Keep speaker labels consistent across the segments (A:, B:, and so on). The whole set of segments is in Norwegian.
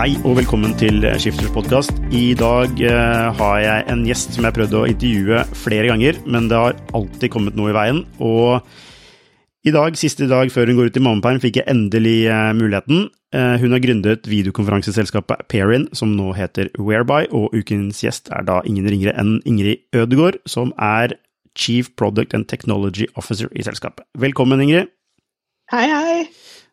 A: Hei og velkommen til Skifters podkast. I dag eh, har jeg en gjest som jeg har prøvd å intervjue flere ganger, men det har alltid kommet noe i veien. Og i dag, siste dag før hun går ut i mammaperm, fikk jeg endelig eh, muligheten. Eh, hun har gründet videokonferanseselskapet Perin, som nå heter Whereby, og ukens gjest er da ingen ringere enn Ingrid Ødegård, som er Chief Product and Technology Officer i selskapet. Velkommen, Ingrid.
B: Hei, hei.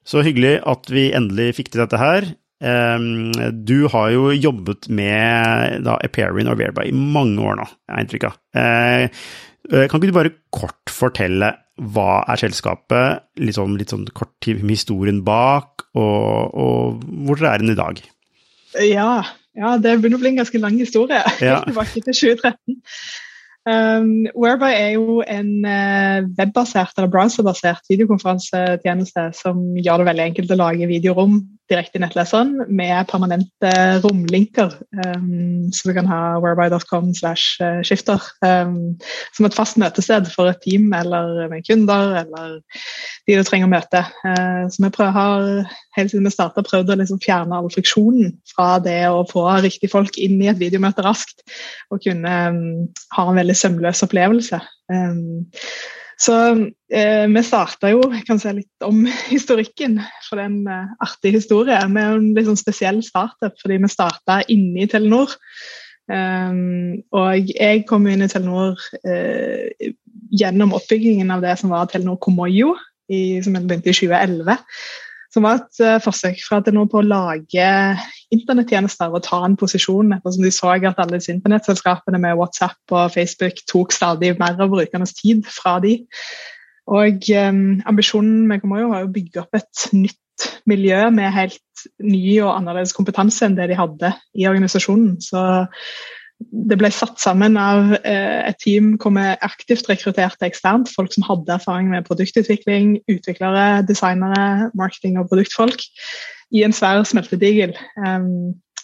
A: Så hyggelig at vi endelig fikk til dette her. Um, du har jo jobbet med da, Eperin og Verba i mange år nå, jeg har inntrykk av. Uh, kan ikke du bare kort fortelle hva er selskapet, litt sånn, litt sånn kort historien bak, og, og hvor dere er hen i dag?
B: Ja, ja, det begynner å bli en ganske lang historie.
A: Ja.
B: Tilbake til 2013. Um, Whereby er jo en uh, webbasert eller browserbasert videokonferansetjeneste som gjør det veldig enkelt å lage videorom direkte i nettleseren med permanente romlinker. Um, så du kan ha whereby.com slash skifter um, som et fast møtested for et team eller med kunder eller de du trenger å møte. Uh, så vi prøver, har helt siden vi starta prøvd å liksom fjerne all friksjonen fra det å få riktige folk inn i et videomøte raskt og kunne um, ha en veldig sømløs opplevelse. Um, så eh, vi starta jo Jeg kan si litt om historikken, for det er en eh, artig historie. Vi er en litt sånn spesiell startup fordi vi starta inne i Telenor. Um, og jeg kom inn i Telenor eh, gjennom oppbyggingen av det som var Telenor Komoyo, i, som begynte i 2011 som var et uh, forsøk fra Telenor på å lage internettjenester og ta en posisjon, ettersom de så at alle disse internettselskapene med WhatsApp og Facebook tok stadig mer av brukernes tid fra de. Og um, Ambisjonen med Komoyo var å bygge opp et nytt miljø med helt ny og annerledes kompetanse enn det de hadde i organisasjonen. Så det ble satt sammen av eh, et team hvor vi aktivt rekrutterte eksternt folk som hadde erfaring med produktutvikling, utviklere, designere, marketing og produktfolk, i en svær smeltedigel, eh,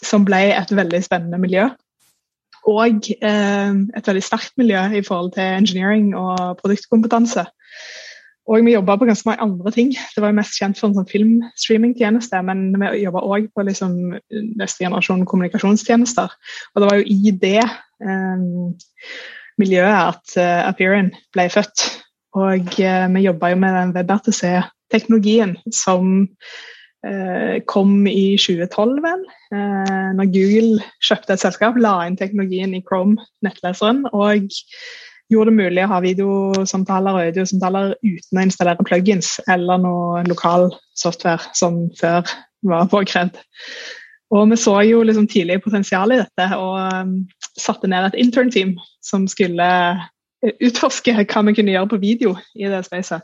B: som ble et veldig spennende miljø. Og eh, et veldig sterkt miljø i forhold til engineering og produktkompetanse. Og vi jobba på ganske mange andre ting. Det var jo mest kjent for en sånn filmstreamingtjeneste, men vi jobba òg på liksom neste generasjon kommunikasjonstjenester. Og det var jo i det um, miljøet at uh, Appearin ble født. Og uh, vi jobba jo med den WebRTC-teknologien som uh, kom i 2012, vel. når Google kjøpte et selskap, la inn teknologien i Chrome-nettleseren. og gjorde det mulig å ha videosamtaler og audiosamtaler uten å installere plugins eller noe lokal software som før var påkrevd. Og vi så jo liksom tidlig potensial i dette og um, satte ned et intern-team som skulle utforske hva vi kunne gjøre på video i det spacet.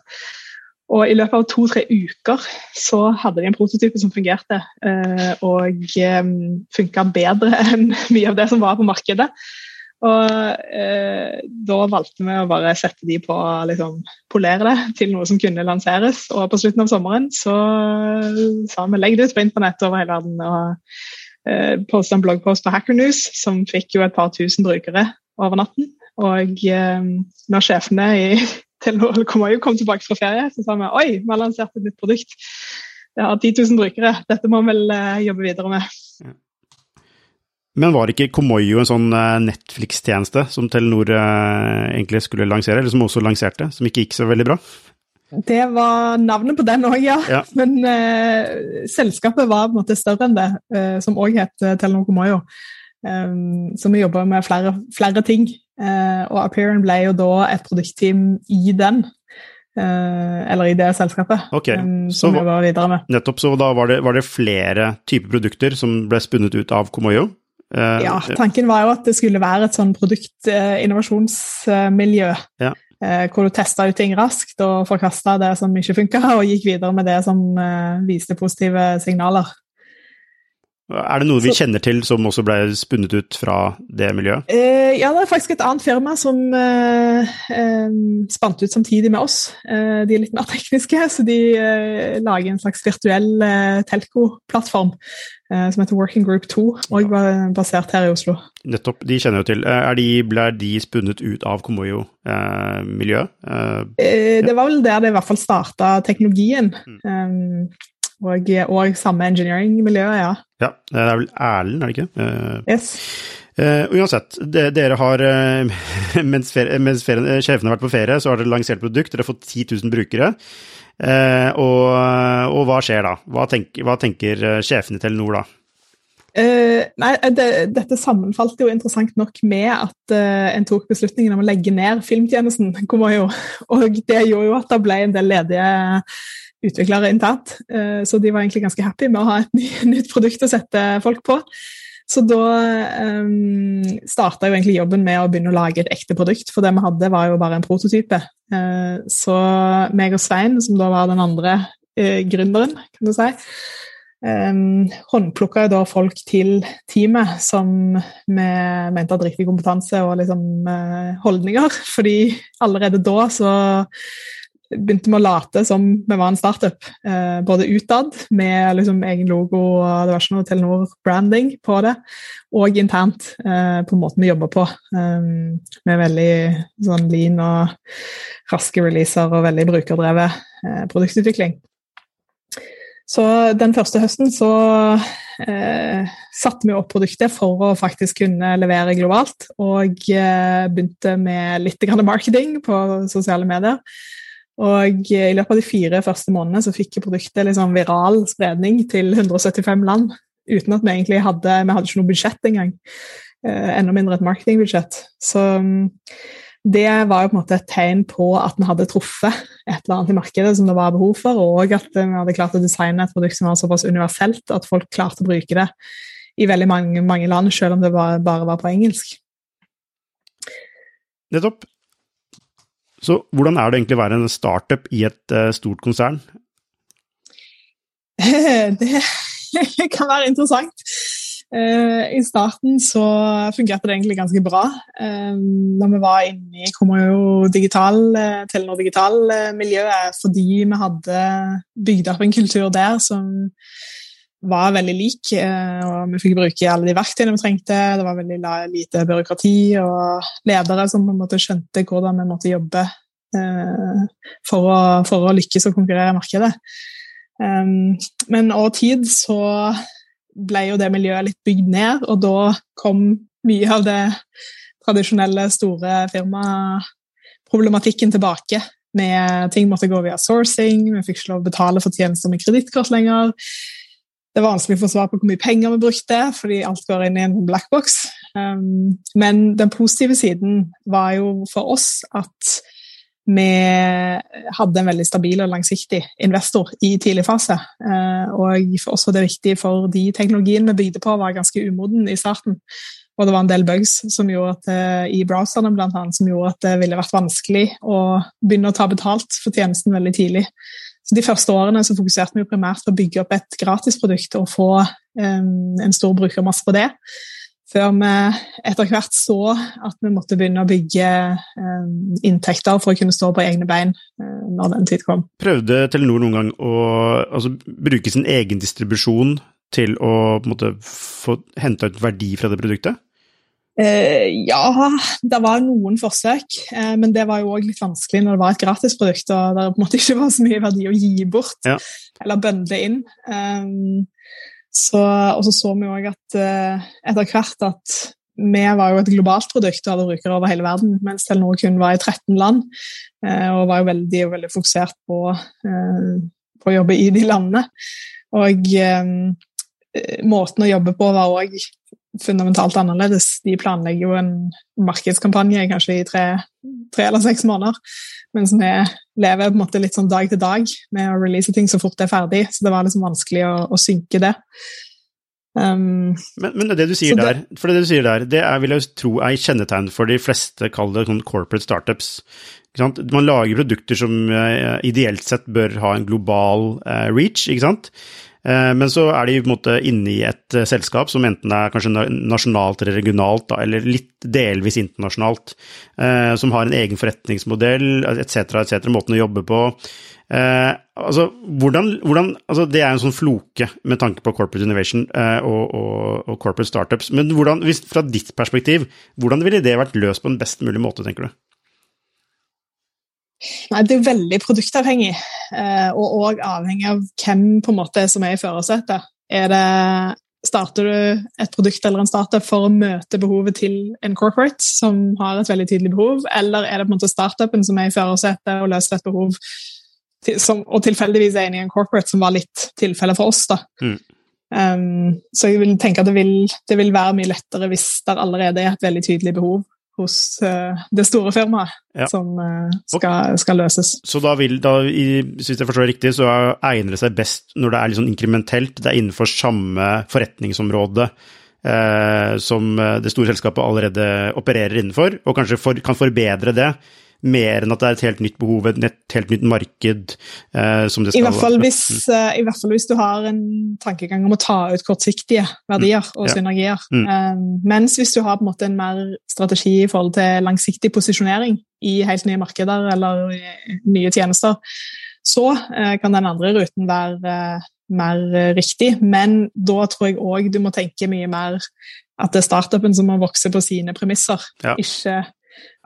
B: Og i løpet av to-tre uker så hadde de en prototype som fungerte, uh, og um, funka bedre enn mye av det som var på markedet. Og eh, da valgte vi å bare sette de på å liksom, polere det til noe som kunne lanseres. Og på slutten av sommeren så sa vi legg det ut på internett over hele verden. Og eh, posta en bloggpost på Hacker News som fikk jo et par tusen brukere over natten. Og eh, når sjefene i Telenor kom tilbake fra ferie, så sa vi oi, vi har lansert et nytt produkt. Det har 10 000 brukere, dette må vi vel eh, jobbe videre med. Ja.
A: Men var ikke Komoyo en sånn eh, Netflix-tjeneste som Telenor eh, egentlig skulle lansere, eller som også lanserte, som ikke gikk så veldig bra?
B: Det var navnet på den òg, ja.
A: Ja.
B: Men uh, selskapet var på en måte større enn det, uh, som òg het Telenor Komoyo. Um, så vi jobba med flere, flere ting. Uh, og Appearan ble jo da et produktteam i den. eller i det selskapet.
A: okay.
B: um,
A: så
B: som vi var videre med.
A: Nettopp, så da var det, var det flere typer produkter som ble spunnet ut av Komoyo? Eh,
B: Ja, tanken var jo at det skulle være et sånn produktinnovasjonsmiljø.
A: Ja.
B: eh, Hvor du testa ut ting raskt og forkasta det som ikke funka, og gikk videre med det som eh, viste positive signaler.
A: Er det noe vi
B: Så-
A: kjenner til som også ble spunnet ut fra det miljøet?
B: Eh, ja, det er faktisk et annet firma som eh, eh, spant ut samtidig med oss. De er litt mer tekniske, så de lager en slags virtuell telco-plattform som heter Working Group 2, og var basert her i Oslo.
A: Nettopp, de kjenner jo til. Er de, ble de spunnet ut av Komoyo-miljøet?
B: Det var vel der det i hvert fall starta teknologien. Um, og, og samme engineering-miljø, ja.
A: ja, det er vel Erlend, er det ikke? Uh,
B: Yes.
A: Uh, uansett, de, dere har uh, Mens, ferie, mens ferien, eh, sjefene har vært på ferie, så har dere lansert produkt. Dere har fått 10 000 brukere. Uh, og, og hva skjer da? Hva, tenk, hva tenker sjefene i Telenor da?
B: Nei, det, dette sammenfalt jo interessant nok med at en tok beslutningen om å legge ned filmtjenesten. Komoyo. Og det gjorde jo at det ble en del ledige utviklere internt. Eh, så de var egentlig ganske happy med å ha et ny, nytt produkt å sette folk på. Så da um, starta jo egentlig jobben med å begynne å lage et ekte produkt, for det vi hadde, var jo bare en prototype. Uh, så meg og Svein, som da var den andre uh, gründeren, kan du si, um, håndplukka jo da folk til teamet som vi mente hadde riktig kompetanse og liksom, uh, holdninger. Fordi allerede da så begynte vi å late som vi var en startup. Eh, både utad, med liksom egen logo og det var ikke noe Telenor-branding på det, og internt eh, på måten vi jobber på. Eh, med veldig sånn lean og raske releaser og veldig brukerdrevet eh, produktutvikling. Så den første høsten så eh, satte vi opp produktet for å faktisk kunne levere globalt, og eh, begynte med litt grann marketing på sosiale medier. Og i løpet av de fire første månedene så fikk produktet liksom viral spredning til 175 land, uten at vi egentlig hadde Vi hadde ikke noe budsjett engang. Eh, enda mindre et marketingbudsjett. Så mm, det var jo på en måte et tegn på at vi hadde truffet et eller annet i markedet som det var behov for, og at vi hadde klart å designe et produkt som var såpass universelt at folk klarte å bruke det i veldig mange, mange land, selv om det bare var på engelsk.
A: Nettopp. Så hvordan er det egentlig å være en startup i et uh, stort konsern?
B: det kan være interessant. Uh, I starten så fungerte det egentlig ganske bra. Uh, når vi var inne i Komoyo digital, uh, Telenor digital-miljøet, fordi vi hadde bygd opp en kultur der som var veldig lik. og Vi fikk bruke alle de verktøyene vi trengte. Det var veldig lite byråkrati og ledere som på en måte skjønte hvordan vi måtte jobbe for å, for å lykkes og konkurrere i markedet. Um, men over tid så ble jo det miljøet litt bygd ned, og da kom mye av det tradisjonelle, store firmaproblematikken tilbake. Med ting måtte gå via sourcing, vi fikk ikke lov å betale for tjenester med kredittkort lenger. Det var vanskelig å få svar på hvor mye penger vi brukte, fordi alt går inn i en blackbox. Um, men den positive siden var jo for oss at vi hadde en veldig stabil og langsiktig investor i tidlig fase. Og for oss var det viktig, for de teknologiene vi bygde på, var ganske umoden i starten. Og det var en del bugs som at, i browserne blant annet, som gjorde at det ville vært vanskelig å begynne å ta betalt for tjenesten veldig tidlig. De første årene så fokuserte vi jo primært på å bygge opp et gratisprodukt og få en stor brukermasse på det før vi etter hvert så at vi måtte begynne å bygge inntekter for å kunne stå på egne bein eh, når den tid kom.
A: Prøvde Telenor noen gang å altså, bruke sin egen distribusjon til å måte, få henta ut verdi fra det produktet?
B: Eh, ja, det var noen forsøk, eh, men det var jo òg litt vanskelig når det var et gratisprodukt og det på en måte ikke var så mye verdi å gi bort
A: ja.
B: eller bøndle inn. Um, så, og så så vi òg at etter hvert at vi var jo et globalt produkt og hadde brukere over hele verden, mens Telenor kun var i 13 land. Eh, og var jo veldig, veldig fokusert på, eh, på, å jobbe i de landene. Og eh, måten å jobbe på var òg fundamentalt annerledes. De planlegger jo en markedskampanje kanskje i tre, tre eller seks måneder. Mens vi lever på en måte litt sånn dag til dag med å release ting så fort det er ferdig. Så det var liksom vanskelig å, å synke det.
A: Um, men, men, det du sier det, der, for det du sier der, det er, vil jeg tro er kjennetegn for de fleste, kall det sånn corporate startups. Man lager produkter som uh, ideelt sett bør ha en global uh, reach, ikke sant. Uh, men så er de på en måte inne i et selskap som enten er kanskje nasjonalt eller regionalt, eller litt delvis internasjonalt, som har en egen forretningsmodell etc., etc., måten å jobbe på. Eh, altså, hvordan, hvordan, altså, Det er en sånn floke med tanke på corporate innovation eh, og, og, og, corporate startups. Men hvordan, hvis, fra ditt perspektiv, hvordan ville det vært løst på en best mulig måte, tenker du?
B: Nei, Det er veldig produktavhengig, eh, og òg avhengig av hvem på en måte som er i førersetet. Er det Starter du et produkt eller en startup for å møte behovet til en corporate som har et veldig tydelig behov, eller er det på en måte startupen som er i førersetet og løser et behov som, og tilfeldigvis er inne i en corporate som var litt tilfellet for oss. da. Mm. Um, så jeg vil tenke at det vil, det vil, være mye lettere hvis det allerede er et veldig tydelig behov hos uh, det store firmaet ja. som uh, skal, skal, løses.
A: Så da vil, da, i, hvis jeg forstår det riktig, så egner det seg best når det er sånn inkrementelt, det er innenfor samme forretningsområde uh, som det store selskapet allerede opererer innenfor, og kanskje for, kan forbedre det mer enn at det er et helt nytt behov, et helt nytt marked eh, som det skal
B: I hvert, fall hvis, uh, I hvert fall hvis du har en tankegang om å ta ut kortsiktige verdier mm. og ja. synergier. Mm. Um, mens hvis du har på en måte en mer strategi i forhold til langsiktig posisjonering i helt nye markeder eller nye tjenester, så uh, kan den andre ruten være uh, mer riktig. Men da tror jeg òg du må tenke mye mer at det er startupen som må vokse på sine premisser, ja. ikke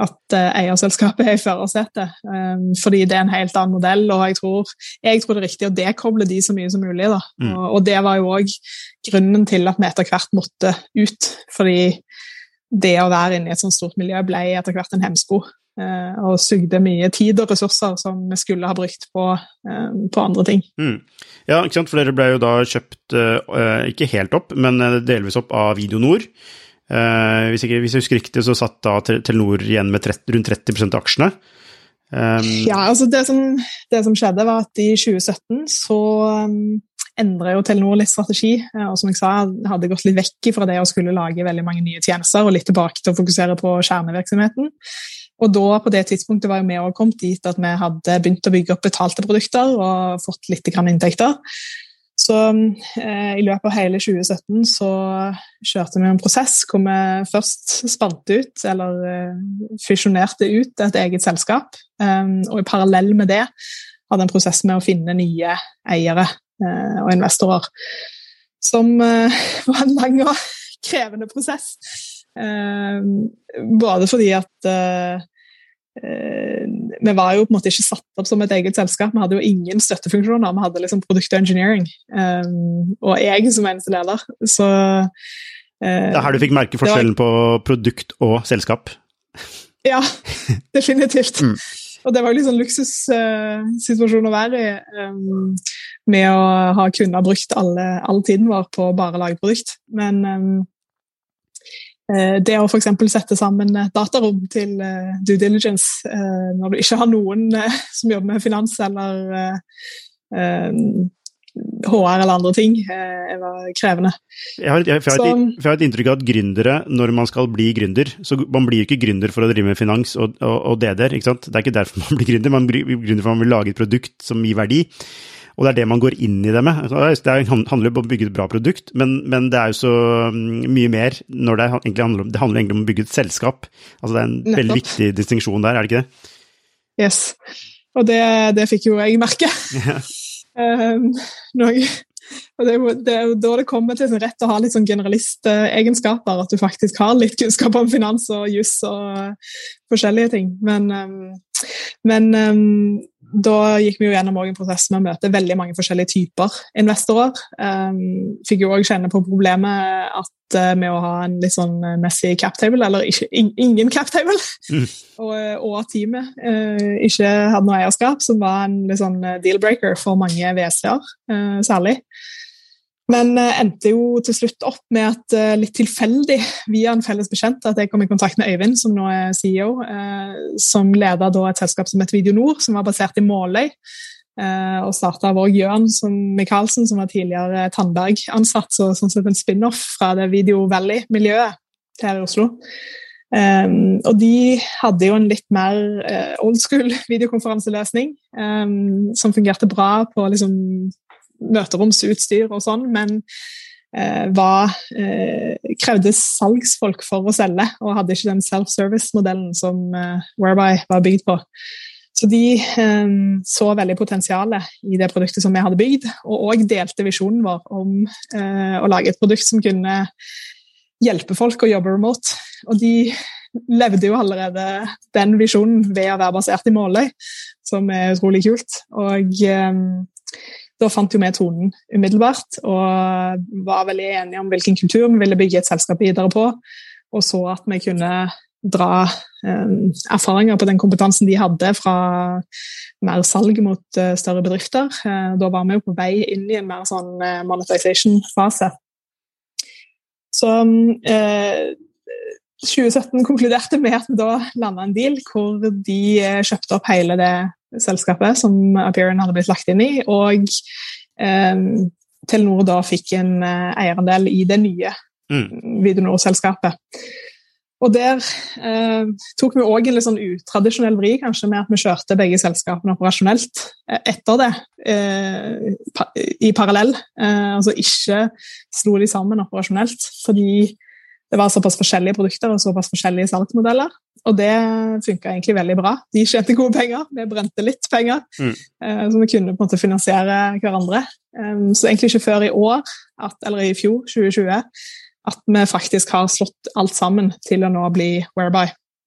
B: at uh, eierselskapet er i førersetet. Um, fordi det er en helt annen modell, og jeg tror, jeg tror, det er riktig å dekoble de så mye som mulig. Mm. Og, og, det var jo òg grunnen til at vi etter hvert måtte ut. Fordi det å være inne i et sånt stort miljø ble etter hvert en hemsko. Uh, og sugde mye tid og ressurser som vi skulle ha brukt på, uh, på andre ting. Mm.
A: Ja, ikke sant? for dere ble jo da kjøpt, ikke helt opp, men delvis opp av Video Nord. Uh, hvis, ikke, hvis, jeg husker riktig, så satt da Telenor igjen med 30, rundt 30 av aksjene.
B: Um, ja, altså det som, det som, skjedde, var at i 2017 så um, endret jo Telenor litt strategi. Uh, og som jeg sa, hadde gått litt vekk fra det å skulle lage veldig mange nye tjenester og litt tilbake til å fokusere på kjernevirksomheten. Og da, på det tidspunktet var vi òg kommet dit at vi hadde begynt å bygge opp betalte produkter og fått litt inntekter. Så eh, i løpet av hele 2017 så kjørte vi en prosess hvor vi først spant ut, eller eh, fusjonerte ut, et eget selskap. Eh, og i parallell med det hadde en prosess med å finne nye eiere eh, og investorer. Som eh, var en lang og krevende prosess. Eh, både fordi at vi var jo på en måte ikke satt opp som et eget selskap. Vi hadde jo ingen støttefunksjoner. Vi hadde liksom product engineering. Um, og jeg som eneste leder. Så uh,
A: Det er her du fikk merke forskjellen var... på produkt og selskap?
B: Ja, definitivt. mm. Og det var jo sånn luksussituasjon uh, å være i. Um, med å ha kunnet brukt alle, all tiden vår på å bare lage produkt. Men um, Eh, det å f.eks. sette sammen et datarom til uh, due diligence når du ikke har noen som jobber med finans eller HR eller andre ting, var krevende.
A: Jeg har, jeg, jeg, har et, jeg har, et, inntrykk av at gründere, når man skal bli gründer så Man blir jo ikke gründer for å drive med finans og, og, og DD-er, ikke sant? Det er ikke derfor man blir gründer. Man blir gründer for man vil lage et produkt som gir verdi. Og det er det man går inn i det med. Det handler jo om å bygge et bra produkt, men, men, det er jo så mm, mye mer når det egentlig handler om, det handler egentlig om å bygge et selskap. Altså det er en Nettopp. veldig viktig distinksjon der, er det ikke det?
B: Yes. Og det, det fikk jo jeg merke. Um, og det er, jo, det er, jo, da det kommer til sin rett å ha litt sånn generalistegenskaper. At du faktisk har litt kunnskap om finans og juss og forskjellige ting. Men, um, men um, da gikk vi jo gjennom en prosess med å møte veldig mange forskjellige typer investorer. Um, fikk jo òg kjenne på problemet at med å ha en litt sånn messy captable, eller ikke, ingen captable, mm. og, og at teamet uh, ikke hadde noe eierskap, som var en litt sånn deal-breaker for mange WC-er, uh, særlig. Men uh, endte jo til slutt opp med at litt tilfeldig, via en felles bekjent, at jeg kom i kontakt med Øyvind, som nå er CEO, som leda et selskap som het Videonor, som var basert i Måløy. Og starta òg Jørn Michaelsen, som var tidligere Tandberg-ansatt. Så, sånn sett en spin-off fra det Video Valley-miljøet her i Oslo. Um, og de hadde jo en litt mer uh, old school videokonferanseløsning um, som fungerte bra på liksom, møteromsutstyr og sånn, men eh, var, krevde salgsfolk for å selge, og hadde ikke den self-service-modellen som Whereby var bygd på. Så de eh, så veldig potensialet i det produktet som vi hadde bygd, og òg delte visjonen vår om eh, å lage et produkt som kunne hjelpe folk å jobbe remote. Og de levde jo allerede den visjonen ved å være basert i Måløy, som er utrolig kult. Og um, da fant jo vi tonen umiddelbart, og var veldig enige om hvilken kultur vi ville bygge et selskap videre på, og så at vi kunne dra eh, erfaringer på den kompetansen de hadde fra mer salg mot eh, større bedrifter. Eh, da var vi jo på vei inn i en mer sånn uh, monetization-fase. Så 2017 konkluderte med at vi da landa en deal hvor de kjøpte opp hele det selskapet som Appearan hadde blitt lagt inn i, og Telenor da fikk en eierandel i det nye mm. Videonor-selskapet. Og der eh, tok vi òg en litt sånn utradisjonell vri, kanskje, med at vi kjørte begge selskapene operasjonelt eh, etter det, eh, pa, i parallell. Eh, altså ikke slo de sammen operasjonelt, fordi det var såpass forskjellige produkter og såpass forskjellige salgsmodeller. Og det funka egentlig veldig bra. De tjente gode penger, vi brente litt penger. Mm. Eh, så vi kunne på en måte finansiere hverandre. Eh, så egentlig ikke før i år, at, eller i fjor, 2020 at vi faktisk har slått alt sammen til å nå bli whereby.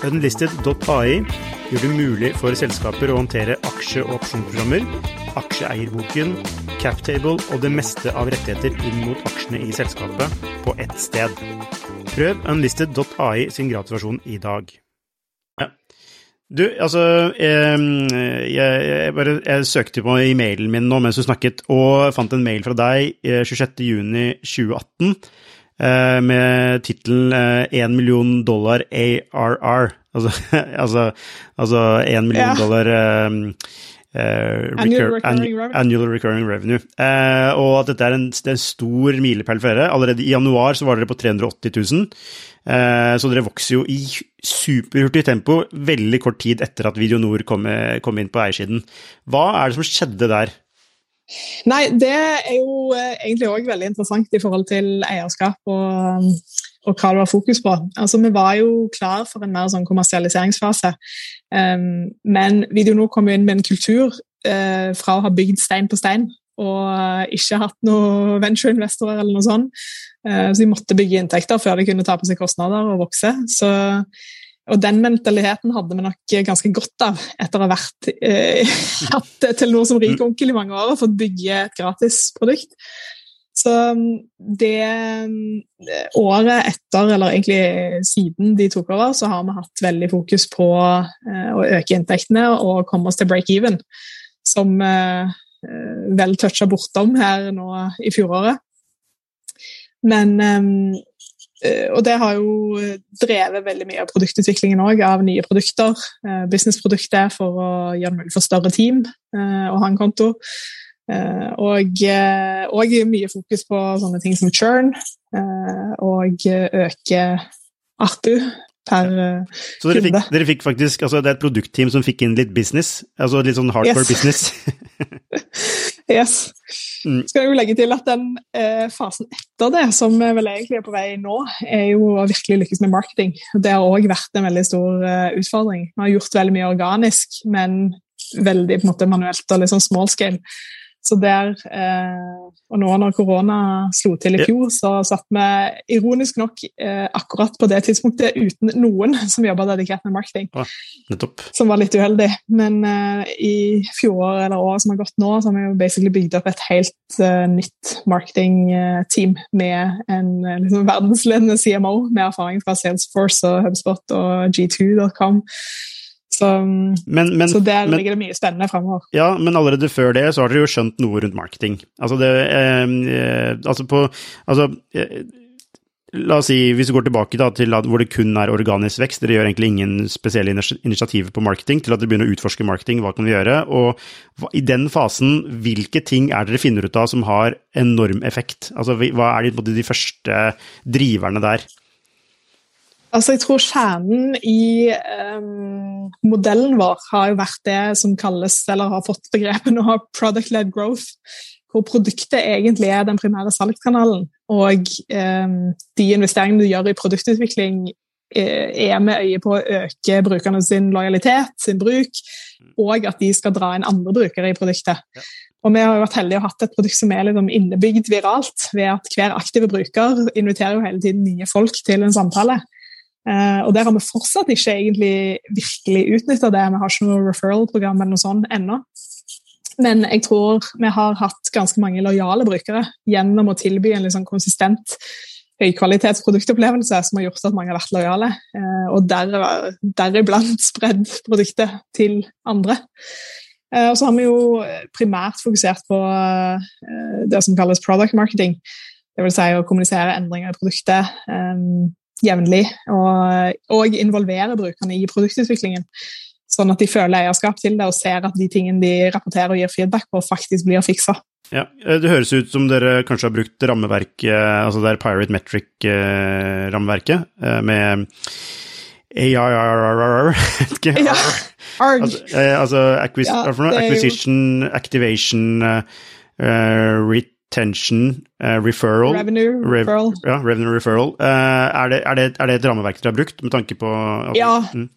A: Unlisted.ai gjør det mulig for selskaper å håndtere aksje- og opsjonsprogrammer, aksjeeierboken, captable og det meste av rettigheter inn mot aksjene i selskapet på ett sted. Prøv unlisted.ai sin gratisversjon i dag. Du, altså jeg, jeg, bare, jeg søkte på e-mailen min nå mens du snakket, og fant en mail fra deg 26.6.2018 eh, eh, med tittelen 1 eh, million dollar ARR. Altså, altså, altså 1 million dollar Uh,
B: annual, recurring annual,
A: annual, recurring revenue. Uh, og at dette er en, det er en stor milepæl for dere. Allerede i januar så var dere på 380 000. Uh, så dere vokser jo i superhurtig tempo veldig kort tid etter at Video Nord kom, kom inn på eiersiden. Hva er det som skjedde der?
B: Nei, det er jo egentlig òg veldig interessant i forhold til eierskap og og hva det var fokus på. Altså, Vi var jo klar for en mer sånn kommersialiseringsfase, um, men Videonor kom jo inn med en kultur uh, fra å ha bygd stein på stein og ikke hatt noen venture-investorer eller noe sånt. Uh, så de måtte bygge inntekter før de kunne ta på seg kostnader og vokse. Så, og den mentaliteten hadde vi nok ganske godt av etter å ha vært eh, hatt Telenor som rik onkel i mange år og fått bygge et gratis produkt. Så um, det um, året etter, eller egentlig siden de tok over, så har vi hatt veldig fokus på eh, å øke inntektene og komme oss til break-even, som uh, uh, vel toucha bortom her nå i fjoråret. Men um, og det har jo drevet veldig mye av produktutviklingen òg, av nye produkter. Businessprodukter for å gjøre mulig for større team å ha en konto. Eh, og, eh, og, mye fokus på sånne ting som churn eh, og øke ARPU per
A: Så dere fikk, dere fikk, faktisk altså Det er et produktteam som fikk inn litt business? Altså litt sånn hardcore yes. business?
B: Yes. Mm. Skal jeg jo legge til at den eh, fasen etter det, som vel egentlig er på vei nå, er jo å virkelig lykkes med marketing. Det har òg vært en veldig stor eh, utfordring. Vi har gjort veldig mye organisk, men veldig på en måte manuelt og sånn small scale. Så der, eh, og nå når korona slo til i fjor, så satt vi ironisk nok eh, akkurat på det tidspunktet uten noen som jobba dedikert med marketing.
A: Ah,
B: som var litt uheldig. Men eh, i fjoråret eller året som har gått nå, så har vi jo basically bygd opp et helt uh, nytt marketingteam med en liksom, verdensledende CMO med erfaring fra Salesforce og HubSpot og G2.com. Så, men, men, så der men, ligger det mye spennende fremover.
A: Ja, men allerede før det så har dere jo skjønt noe rundt marketing. Altså det eh, Altså på Altså eh, La oss si, hvis vi går tilbake da, til hvor det kun er organisk vekst, dere gjør egentlig ingen spesielle initiativer på marketing, til at dere begynner å utforske marketing, hva kan vi gjøre? Og i den fasen, hvilke ting er dere finner ut av som har enorm effekt? Altså, hva er de, de første driverne der?
B: Altså, jeg tror kjernen i um, modellen vår har jo vært det som kalles, eller har fått begrepet nå, product-led growth. Hvor produktet egentlig er den primære salgskanalen. Og um, de investeringene du gjør i produktutvikling, eh, er med øye på å øke brukerne sin lojalitet, sin bruk, og at de skal dra inn andre brukere i produktet. Ja. Og vi har jo vært heldige og hatt et produkt som er liksom innebygd viralt, ved at hver aktive bruker inviterer jo hele tiden nye folk til en samtale. Uh, og der har vi fortsatt ikke egentlig virkelig utnytta det. Vi har ikke noe referral-program eller noe sånt ennå. Men jeg tror vi har hatt ganske mange lojale brukere gjennom å tilby en liksom konsistent høykvalitetsproduktopplevelse som har gjort at mange har vært lojale. Uh, og deriblant der spredd produktet til andre. Uh, og så har vi jo primært fokusert på det som kalles product marketing. Det vil si å kommunisere endringer i produktet. Um, jevnlig, og, og involvere brukerne i produktutviklingen. Sånn at de føler eierskap til det og ser at de tingene de rapporterer og gir feedback på, faktisk blir fiksa.
A: Ja, Det høres ut som dere kanskje har brukt rammeverket, altså det er Pirate Metric-rammeverket, eh, med AIRRR
B: Ja.
A: Altså, eh, altså acquisition, activation, uh, Tension uh, referral
B: Revenue referral.
A: ja, revenue referral. Uh, er, det, er, det, er, det, et rammeverk dere har brukt, med tanke på
B: Ja, mm.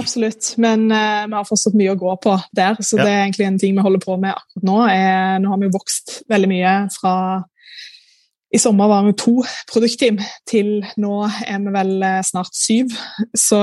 B: absolutt. Men uh, vi har fortsatt mye å gå på der. Så ja. det er egentlig en ting vi holder på med akkurat nå. Er, nå har vi vokst veldig mye fra i sommer var vi to produktteam, til nå er vi vel snart syv. Så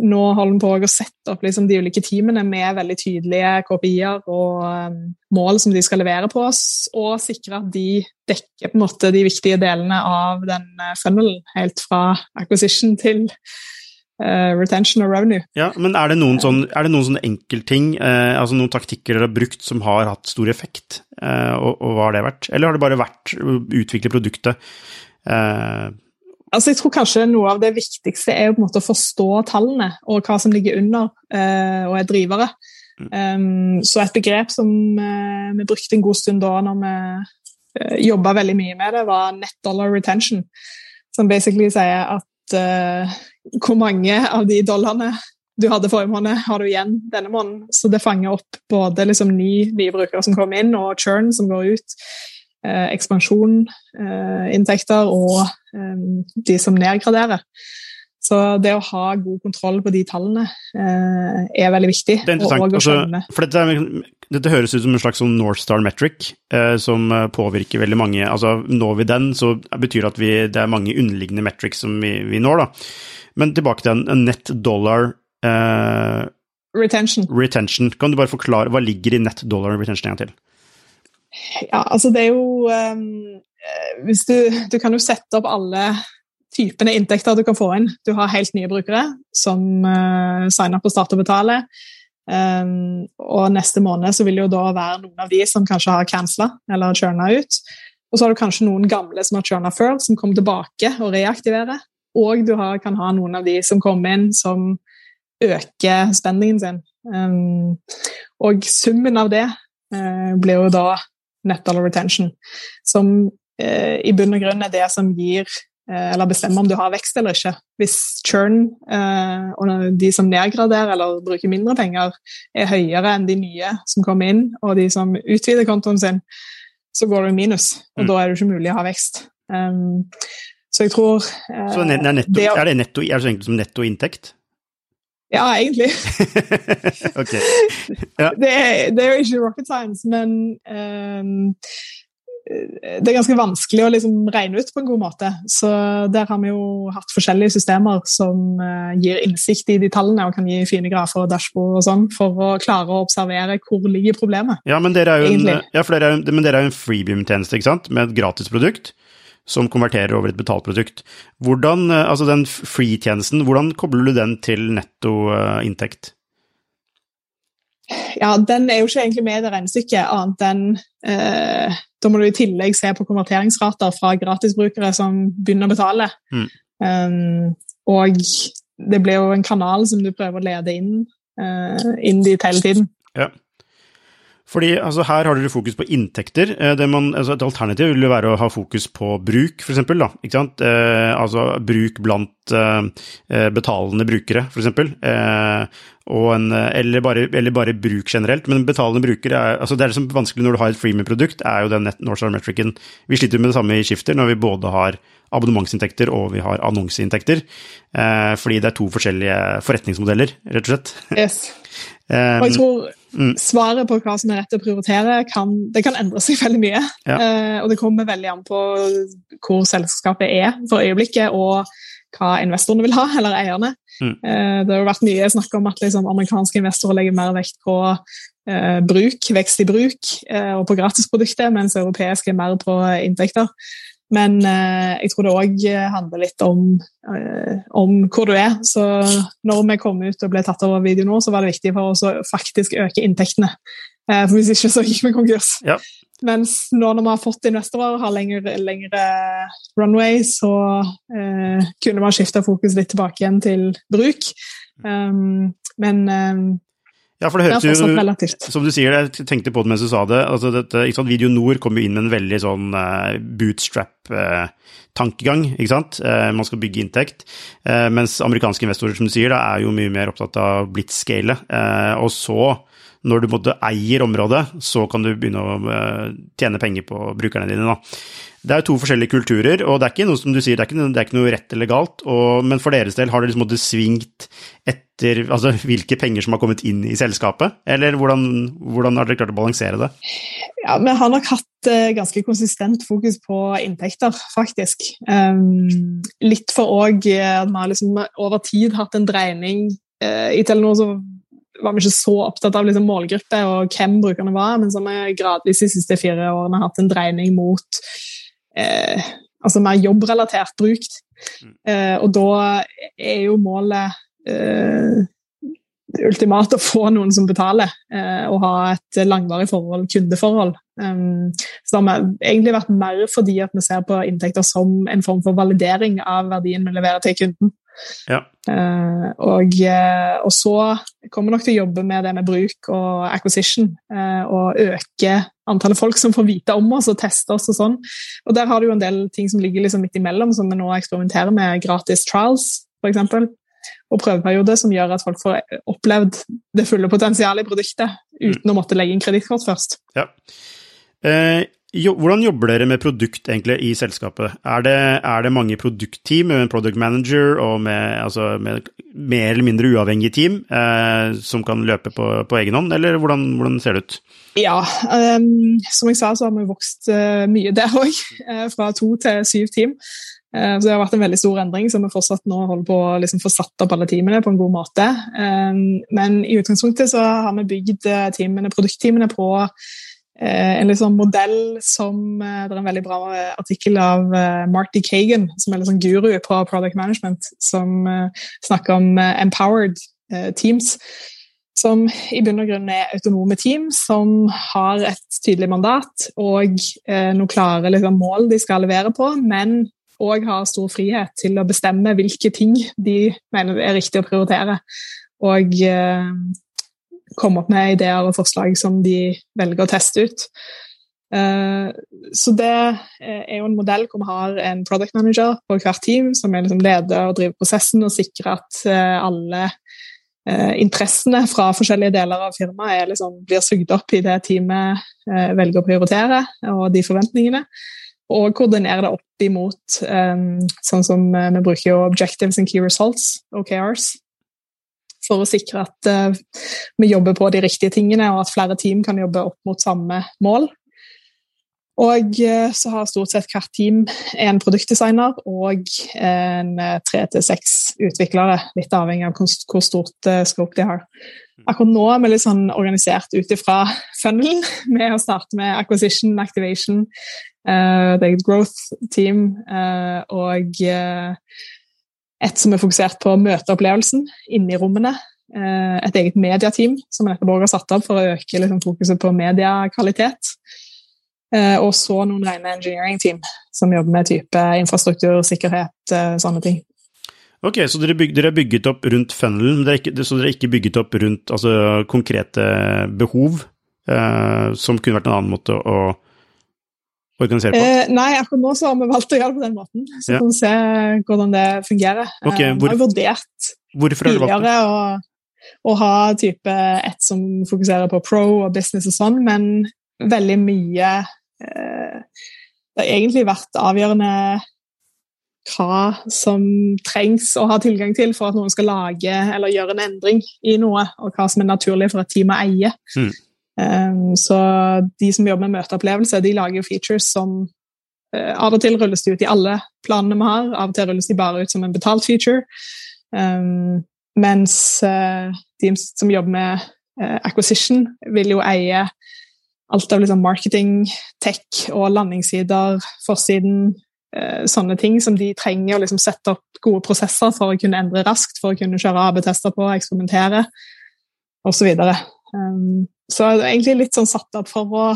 B: nå holder vi på å sette opp liksom, de ulike teamene med veldig tydelige KPI-er og um, mål som de skal levere på oss, og sikre at de dekker måte de viktige delene av den uh, funnelen, helt fra acquisition til uh, retention og revenue.
A: Ja, men Er det noen, sånn, er det noen sånne enkeltting, uh, altså noen taktikker dere har brukt som har hatt stor effekt, uh, og, og, hva har det vært? Eller har det bare vært å utvikle produktet?
B: Altså, jeg tror kanskje Noe av det viktigste er å forstå tallene og hva som ligger under uh, og er drivere. Um, så et begrep som uh, vi brukte en god stund da når vi eh, jobba veldig mye med det, var net dollar retention. Som basically sier at uh, hvor mange av de dollarene du hadde forrige måned, har du igjen denne måneden. Så det fanger opp både liksom, ny, nye brukere som kommer inn, og churn som går ut. Eh, ekspansjon, eh, inntekter og eh, de som nedgraderer. Så det å ha god kontroll på de tallene er veldig viktig.
A: Det er interessant. Altså, for dette, dette, høres ut som en slags sånn North Star metric eh, som påvirker veldig mange. Altså, Når vi den, så betyr det at vi, det er mange underliggende metrics som vi, vi når. da. Men tilbake til en, en net dollar eh,
B: retention.
A: retention. Kan du bare forklare hva ligger i net dollar retention en gang til?
B: Ja, altså det er jo um, hvis du, du kan jo sette opp alle typene inntekter du kan få inn. Du har helt nye brukere som uh, signer opp og starter å betale. Um, og neste måned så vil det jo da være noen av de som kanskje har cancela eller churna ut. Og så har du kanskje noen gamle som har churna før, som kommer tilbake og reaktiverer. Og du har, kan ha noen av de som kommer inn som øker spendingen sin. Um, og summen av det uh, blir jo da net dollar retention, som eh, i bunn og grunn er det som gir eller bestemmer om du har vekst eller ikke. Hvis churn og de som nedgraderer eller bruker mindre penger, er høyere enn de nye som kommer inn, og de som utvider kontoen sin, så går du i minus. Og mm. da er det ikke mulig å ha vekst. Um, så jeg tror
A: Så er, netto, det, er det netto, er det som nettoinntekt?
B: Ja, egentlig.
A: okay. Ja.
B: Det, er, det, er, jo ikke rocket science, men um, det er ganske vanskelig å liksom regne ut på en god måte. Så der har vi jo hatt forskjellige systemer som uh, gir innsikt i de tallene og kan gi fine grafer og dashbord og sånn, for å klare å observere hvor ligger problemet.
A: Ja, men dere er jo en, ja, dere er, men dere er en freebeam-tjeneste, ikke sant, med et gratisprodukt som konverterer over et betalt produkt. Hvordan, uh, altså den free-tjenesten, hvordan kobler du den til nettoinntekt? inntekt?
B: ja, den er jo ikke egentlig med i det regnestykket, annet enn eh, Da må du i tillegg se på konverteringsrater fra gratisbrukere som begynner å betale. Mm. Um, og det blir jo en kanal som du prøver å lede inn, uh, inn dit hele tiden.
A: Ja. Fordi altså, Her har dere fokus på inntekter. Eh, man, altså, et alternativ vil være å ha fokus på bruk, f.eks. Eh, altså bruk blant eh, betalende brukere, f.eks. Eh, eller, bare, eller bare bruk generelt. Men betalende brukere er, altså, det er liksom vanskelig når du har et freemium-produkt, er jo den Northstar Metricen Vi sliter med det samme i Skifter når vi både har abonnementsinntekter og vi har annonseinntekter. Eh, fordi det er to forskjellige forretningsmodeller, rett og slett.
B: Yes. Og jeg tror Mm. Svaret på hva som er rett å prioritere, kan, det kan endre seg veldig mye. Ja. Uh, og det kommer veldig an på hvor selskapet er for øyeblikket, og hva investorene vil ha, eller eierne. Mm. Uh, det har jo vært mye snakk om at liksom, amerikanske investorer legger mer vekt på uh, bruk, vekst i bruk, og på gratisprodukter, mens europeiske er mer på inntekter. Men eh, jeg tror det òg handler litt om, eh, om, hvor du er. Så når vi kom ut og ble tatt over video nå, så var det viktig for oss å faktisk øke inntektene. Eh, for hvis ikke så gikk vi konkurs. Ja. Mens nå når vi har fått investorer og har lengre, lengre runway, så eh, kunne vi ha skifta fokus litt tilbake igjen til bruk. Um, men um,
A: ja, for det høres jo Som du sier, jeg tenkte på det mens du sa det. altså dette, ikke sant, Video Nord kom jo inn med en veldig sånn uh, bootstrap-tankegang. Uh, ikke sant? Uh, man skal bygge inntekt. mens amerikanske investorer, som du sier, da, er jo mye mer opptatt av blitzscale. og så, når du måtte eier området, så kan du begynne å tjene penger på brukerne dine. da. Det er to forskjellige kulturer, og det er ikke noe som du sier, det er ikke, noe, er ikke noe rett eller galt. Og, men for deres del, har det liksom måttet svingt etter altså, hvilke penger som har kommet inn i selskapet? Eller hvordan, hvordan har dere klart å balansere det?
B: Ja, Vi har nok hatt uh, ganske konsistent fokus på inntekter, faktisk. Um, litt for òg at vi har liksom over tid hatt en dreining i Telenor så var vi ikke så opptatt av liksom, målgruppe og hvem brukerne var, men har vi gradvis de siste fire årene hatt en dreining mot eh, altså mer jobbrelatert bruk. Mm. Eh, og da er jo målet eh, ultimat å få noen som betaler, eh, og ha et langvarig forhold, kundeforhold. Um, så det har egentlig vært mer fordi at vi ser på inntekter som en form for validering av verdien vi leverer til kunden. Ja. Uh, og, uh, og, så kommer nok til å jobbe med det med bruk og acquisition, uh, og øke antallet folk som får vite om oss og teste oss og sånn. Og der har du jo en del ting som ligger liksom midt imellom, som vi nå eksperimenterer med, gratis trials f.eks. Og prøveperiode som gjør at folk får opplevd det fulle potensialet i produktet uten mm. å måtte legge inn kredittkort først.
A: Ja. Eh, jo, hvordan jobber dere med produkt egentlig i selskapet? Er det, er det mange produktteam med en product manager og med, altså, med mer eller mindre uavhengige team eh, som kan løpe på, på egen hånd, eller hvordan, hvordan, ser det ut?
B: Ja, um, som jeg sa så har vi vokst uh, mye der òg, eh, fra to til syv team. Uh, så det har vært en veldig stor endring som vi fortsatt nå holder på å liksom, få satt opp alle teamene på en god måte. Um, men i utgangspunktet så har vi bygd teamene, produktteamene på en liksom modell som eh, Det er en veldig bra eh, artikkel av Marty Kagan, som er liksom guru på product management, som snakker om empowered teams. Som i bunn og grunn er autonome team som har et tydelig mandat og noen klare liksom, mål de skal levere på, men òg har stor frihet til å bestemme hvilke ting de mener er riktig å prioritere. Og komme opp med ideer og forslag som de velger å teste ut. Uh, så det er jo en modell hvor vi har en product manager på hvert team som er liksom leder og driver prosessen og sikrer at uh, alle interessene fra forskjellige deler av firmaet liksom, blir sugd opp i det teamet velger å prioritere, og de forventningene. Og koordinere det opp imot sånn som vi bruker jo Objectives and Key Results, OKRs, for å sikre at uh, vi jobber på de riktige tingene, og at flere team kan jobbe opp mot samme mål. Og uh, så har stort sett hvert team en produktdesigner og en uh, tre til seks utviklere, litt avhengig av hvor, stort scope de har. Akkurat nå er vi litt sånn organisert ut ifra funnelen, med å starte med acquisition, activation, et growth team og et som er fokusert på møteopplevelsen inni rommene. Eh, et eget mediateam som nettopp har satt opp for å øke liksom, fokuset på mediekvalitet. Eh, og så noen rene engineering-team som jobber med type infrastruktur, sikkerhet, eh, sånne ting.
A: Ok, Så dere, bygg, dere er bygget opp rundt funnelen, så dere er ikke bygget opp rundt altså, konkrete behov, eh, som kunne vært en annen måte å organisere på?
B: Eh, nei, akkurat nå så har vi valgt å gjøre det på den måten. Så ja. får vi se hvordan det fungerer.
A: Okay, hvor,
B: eh, vi har vurdert tidligere å, ha type ett som fokuserer på pro og business og sånn, men veldig mye eh, Det har egentlig vært avgjørende hva som trengs å ha tilgang til for at noen skal lage eller gjøre en endring i noe, og hva som er naturlig for et team å eie. Mm. Um, så de som jobber med møteopplevelse, de lager jo features som uh, Av og til rulles de ut i alle planene vi har, av og til rulles de bare ut som en betalt feature. Um, mens uh, de som jobber med uh, acquisition, vil jo eie alt av liksom marketing, tech og landingssider, forsiden, sånne ting som de trenger å liksom sette opp gode prosesser for å kunne endre raskt, for å kunne kjøre AB-tester på, eksperimentere osv. Um, så det er egentlig litt sånn satt opp for å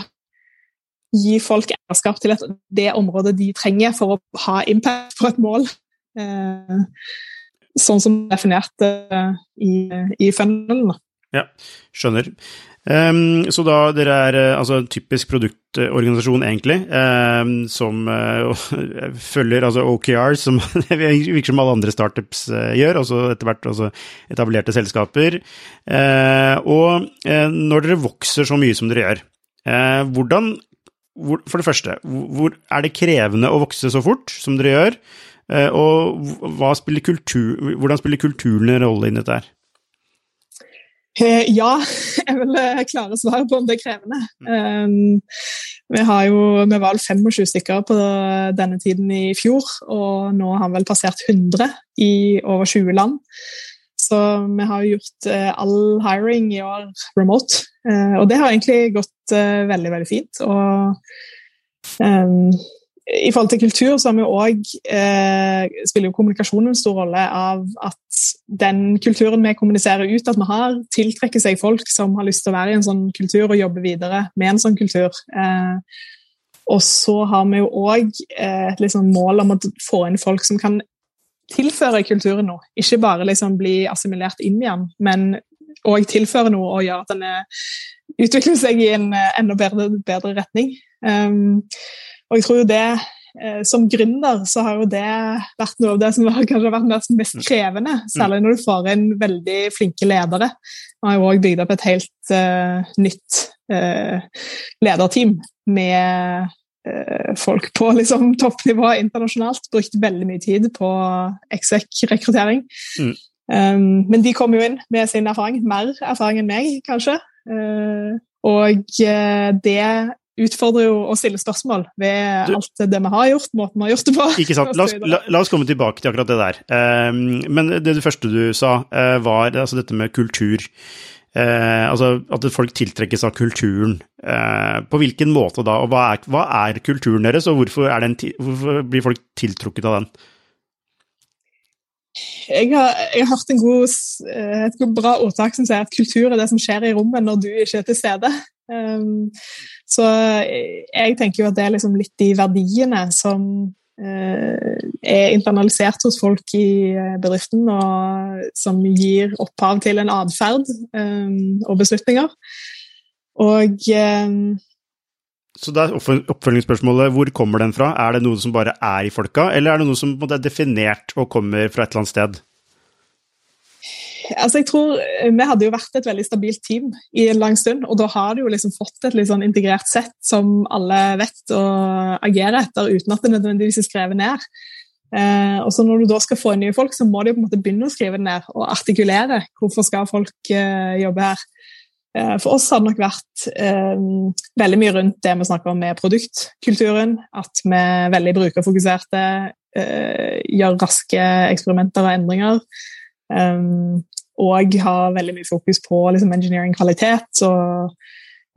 B: gi folk eierskap til det området de trenger for å ha impact på et mål. Uh, sånn som definert uh, i, i funnelen.
A: Ja, skjønner. Um, så da dere er uh, altså typisk produktorganisasjon, egentlig, um, som uh, følger altså OKR, som virker som alle andre startups uh, gjør, altså etter hvert altså etablerte selskaper. og når dere vokser så mye som dere gjør, hvordan hvor, For det første, hvor, er det krevende å vokse så fort som dere gjør? og spiller kultur, hvordan spiller kulturen en rolle i dette her?
B: Eh, ja, jeg vil eh, klare svaret på om det er krevende. Um, vi, har jo, vi var vel 25 stykker på denne tiden i fjor, og nå har vi vel passert 100 i over 20 land. Så vi har gjort uh, all hiring i år remote, og det har egentlig gått veldig, veldig fint. Og um, i forhold til kultur så har vi òg eh, spiller jo kommunikasjonen en stor rolle av at den kulturen vi kommuniserer ut at vi har, tiltrekker seg folk som har lyst til å være i en sånn kultur og jobbe videre med en sånn kultur. Eh, og så har vi jo òg eh, et liksom mål om å få inn folk som kan tilføre kulturen noe. Ikke bare liksom bli assimilert inn igjen, men òg tilføre noe og gjøre at den utvikler seg i en eh, enda bedre, bedre retning. Um, og jeg tror jo det eh, som gründer så har jo det vært noe av det som har kanskje vært mest, mest mm. krevende. Særlig når du får inn veldig flinke ledere. Vi har jo òg bygd opp et helt uh, nytt uh, lederteam med uh, folk på liksom, toppnivå internasjonalt. Brukt veldig mye tid på exec-rekruttering. Mm. Um, men de kommer jo inn med sin erfaring. Mer erfaring enn meg, kanskje. og det utfordrer jo å stille spørsmål ved du, alt det vi har gjort, måten vi har gjort det på.
A: Ikke sant. La oss, la, la oss komme tilbake til akkurat det der. Um, men det, det, første du sa, uh, var altså dette med kultur. Uh, altså at folk tiltrekkes av kulturen. Uh, på hvilken måte da, og hva er, hva er kulturen deres, og hvorfor, den, hvorfor, blir folk tiltrukket av den?
B: Jeg har, jeg har hørt en god, et bra ordtak som sier at kultur er det som skjer i rommet når du ikke er til stede. Um, så jeg tenker jo at det er liksom litt de verdiene som uh, er internalisert hos folk i eh, bedriften, og som gir opphav til en atferd um, og beslutninger. Og um,
A: Så da er oppfølgingsspørsmålet hvor kommer den fra? Er det noe som bare er i folka, eller er det noe som er definert og kommer fra et eller annet sted?
B: Altså jeg tror eh, Vi hadde jo vært et veldig stabilt team i en lang stund, og da har du jo liksom fått et litt sånn integrert sett som alle vet å agere etter, uten at det nødvendigvis er skrevet ned. Eh, og så Når du da skal få inn nye folk, så må de på en måte begynne å skrive det ned og artikulere hvorfor skal folk eh, jobbe her. Eh, for oss har det nok vært eh, veldig mye rundt det vi snakker om med produktkulturen. At vi er veldig brukerfokuserte, eh, gjør raske eksperimenter og endringer. Um, og har veldig mye fokus på liksom, engineering-kvalitet og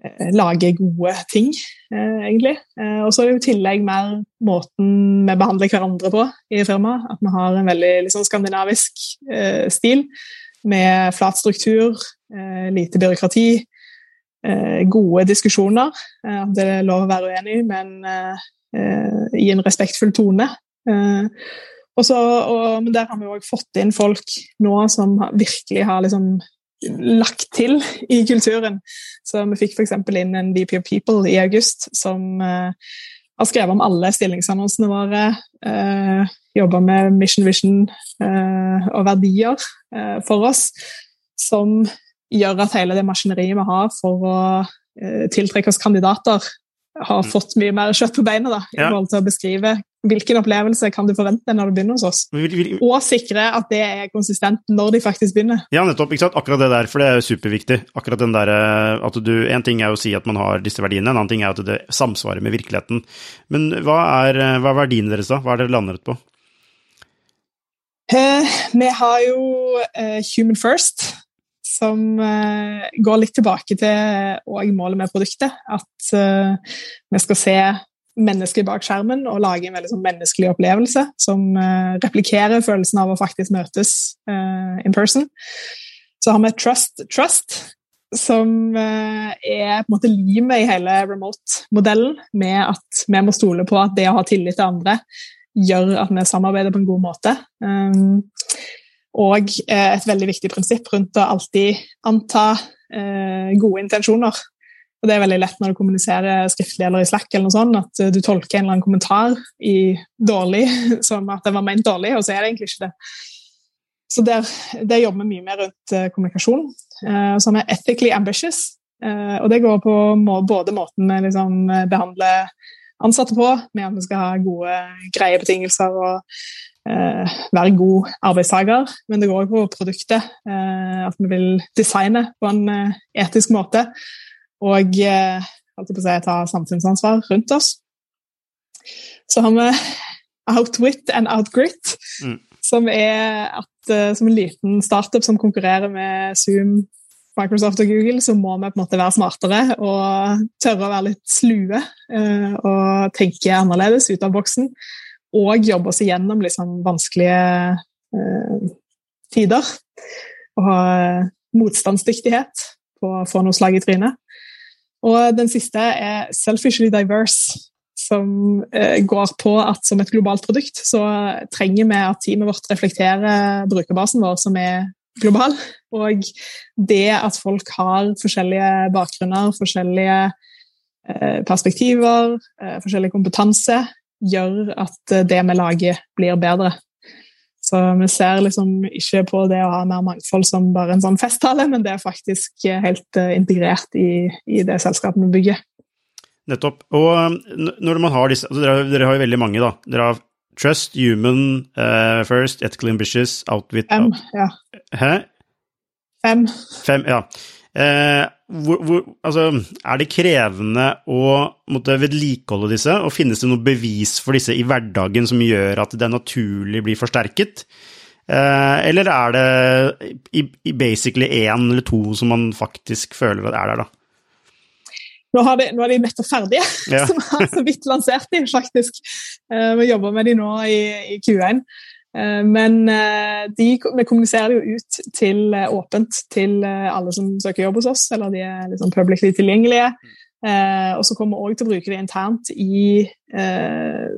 B: eh, lage gode ting, eh, egentlig. Eh, og så er det jo i tillegg mer måten vi behandler hverandre på i firmaet. At vi har en veldig liksom, skandinavisk eh, stil med flat struktur, eh, lite byråkrati, eh, gode diskusjoner. det er lov å være uenig, men i en respektfull tone. Eh, og så, og, men der har vi òg fått inn folk nå som virkelig har liksom lagt til i kulturen. Så vi fikk f.eks. inn en VP of People i august som uh, har skrevet om alle stillingsannonsene våre. Eh, Jobba med mission vision uh, og verdier uh, for oss. Som gjør at hele det maskineriet vi har for å tiltrekke oss kandidater, har mm. fått mye mer kjøtt på beinet da, i forhold til å beskrive hvilken opplevelse kan du forvente når du begynner hos oss. Vil, vil, og sikre at det er konsistent når de faktisk begynner.
A: Ja, nettopp. ikke sant? Akkurat det der, for det er superviktig. Akkurat den der, eh, at du, En ting er å si at man har disse verdiene, en annen ting er at det samsvarer med virkeligheten. Men hva er, eh, hva er verdiene deres, da? Hva er dere landet på?
B: Uh, vi har jo uh, Human First, som uh, går litt tilbake til målet med produktet. At vi skal se mennesker bak skjermen og lage en veldig sånn menneskelig opplevelse som uh, replikerer følelsen av å faktisk møtes uh, in person. Så har vi Trust Trust, som uh, er på en måte limet i hele remote-modellen, med at vi må stole på at det å ha tillit til andre gjør at vi samarbeider på en god måte. Um, og et veldig viktig prinsipp rundt å alltid anta gode intensjoner. Og Det er veldig lett når du kommuniserer skriftlig eller i Slack, eller noe sånt, at eh, du tolker en eller annen kommentar i dårlig som at det var ment dårlig, og så er det egentlig ikke det. Så der, der jobber vi mye mer rundt uh, kommunikasjon. som så har vi ethically ambitious, og det går på både måten vi liksom, behandler ansatte på, med at vi skal ha gode, greie betingelser og være god arbeidstaker, men det går òg på produktet. at vi vil designe på en etisk måte og eh, si, ta samfunnsansvar rundt oss. Så har vi Outwit and Outgrit, mm. som er at eh, som en liten startup som konkurrerer med Zoom, Microsoft og Google, så må vi på en måte være smartere og tørre å være litt slue eh, og tenke annerledes ut av boksen. Og jobbe oss igjennom liksom, vanskelige eh, tider. Og ha motstandsdyktighet på å få noe slag i trynet. Og den siste er 'selfishly diverse', som eh, går på at som et globalt produkt så trenger vi at teamet vårt reflekterer brukerbasen vår, som er global. Og det at folk har forskjellige bakgrunner, forskjellige eh, perspektiver, eh, forskjellig kompetanse, gjør at det vi lager, blir bedre. Så vi ser liksom ikke på det å ha mer mangfold som bare en sånn festtale, men det er faktisk helt uh, integrert i, i, det selskapet vi bygger.
A: Nettopp. Og um, når man har disse altså dere, dere, har jo veldig mange, da. Dere har Trust, Human, uh, First, Ethical Ambitious, Outwit
B: Fem, ja.
A: Hæ?
B: Fem.
A: Fem, ja. Eh, hvor, hvor, altså, er det krevende å måtte vedlikeholde disse, og finnes det noe bevis for disse i hverdagen som gjør at det naturlig blir forsterket? Eh, eller er det i, i basically én eller to som man faktisk føler at er der, da?
B: Nå, de, nå er de nettopp ferdige, ja. som har så vidt lansert de, faktisk. Eh, vi jobber med de nå i, i Q1. Eh, men eh, de, vi kommuniserer jo ut til eh, åpent til alle som søker jobb hos oss, eller de er liksom publicly tilgjengelige. Og så kommer vi òg til å bruke det internt i,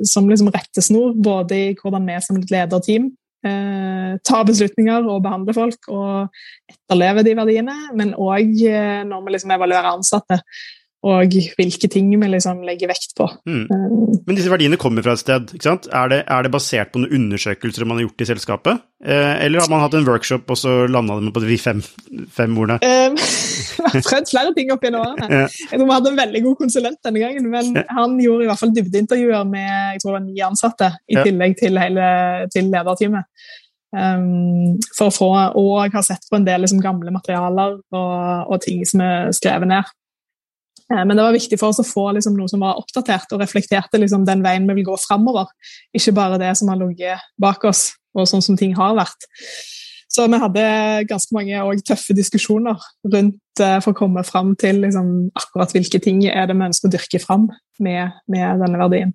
B: som liksom rettesnor, både i hvordan vi som et lederteam tar beslutninger og behandler folk og etterlever de verdiene, men òg når vi liksom evaluerer ansatte. Og hvilke ting vi liksom legger vekt på. Mm.
A: Men disse verdiene kommer fra et sted, ikke sant? Er det, er det basert på noen undersøkelser man har gjort i selskapet? Eh, eller har man hatt en workshop, og så landa det på de fem, fem ordene?
B: Um, jeg har prøvd flere ting opp gjennom årene. Jeg tror vi hadde en veldig god konsulent denne gangen, men han gjorde i hvert fall dybdeintervjuer med jeg tror det var ni ansatte, i tillegg til, hele, til lederteamet. Um, for å få, og jeg har sett på en del liksom, gamle materialer og, og ting som er skrevet ned. Eh, men det var viktig for oss å få liksom, noe som var oppdatert og reflekterte liksom, den veien vi vil gå framover. Ikke bare det som har ligget bak oss, og sånn som ting har vært. Så vi hadde ganske mange tøffe diskusjoner rundt uh, for å komme fram til liksom, akkurat hvilke ting er det vi ønsker å dyrke fram med, med denne verdien.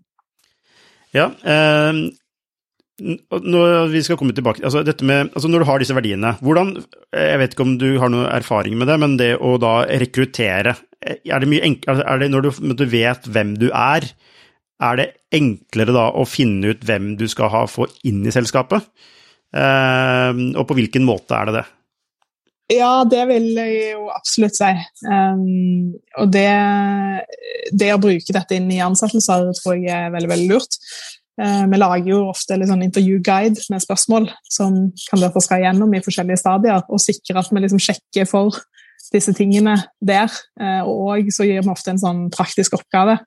A: Ja, eh, når vi skal komme tilbake, altså dette med, altså Når du har disse verdiene, hvordan Jeg vet ikke om du har noe erfaring med det, men det å da rekruttere Er det mye enklere er det Når du, du, vet hvem du er, er det enklere da å finne ut hvem du skal ha få inn i selskapet? Eh, og på hvilken måte er det det?
B: Ja, det vil jeg jo absolutt si. Um, og det, det, å bruke dette inn i ansettelser tror jeg er veldig, veldig lurt. Eh, vi lager jo ofte en sånn intervjuguide med spørsmål som kandidater skal gjennom i forskjellige stadier, og sikre at vi liksom sjekker for disse tingene der. Eh, og så gir vi ofte en sånn praktisk oppgave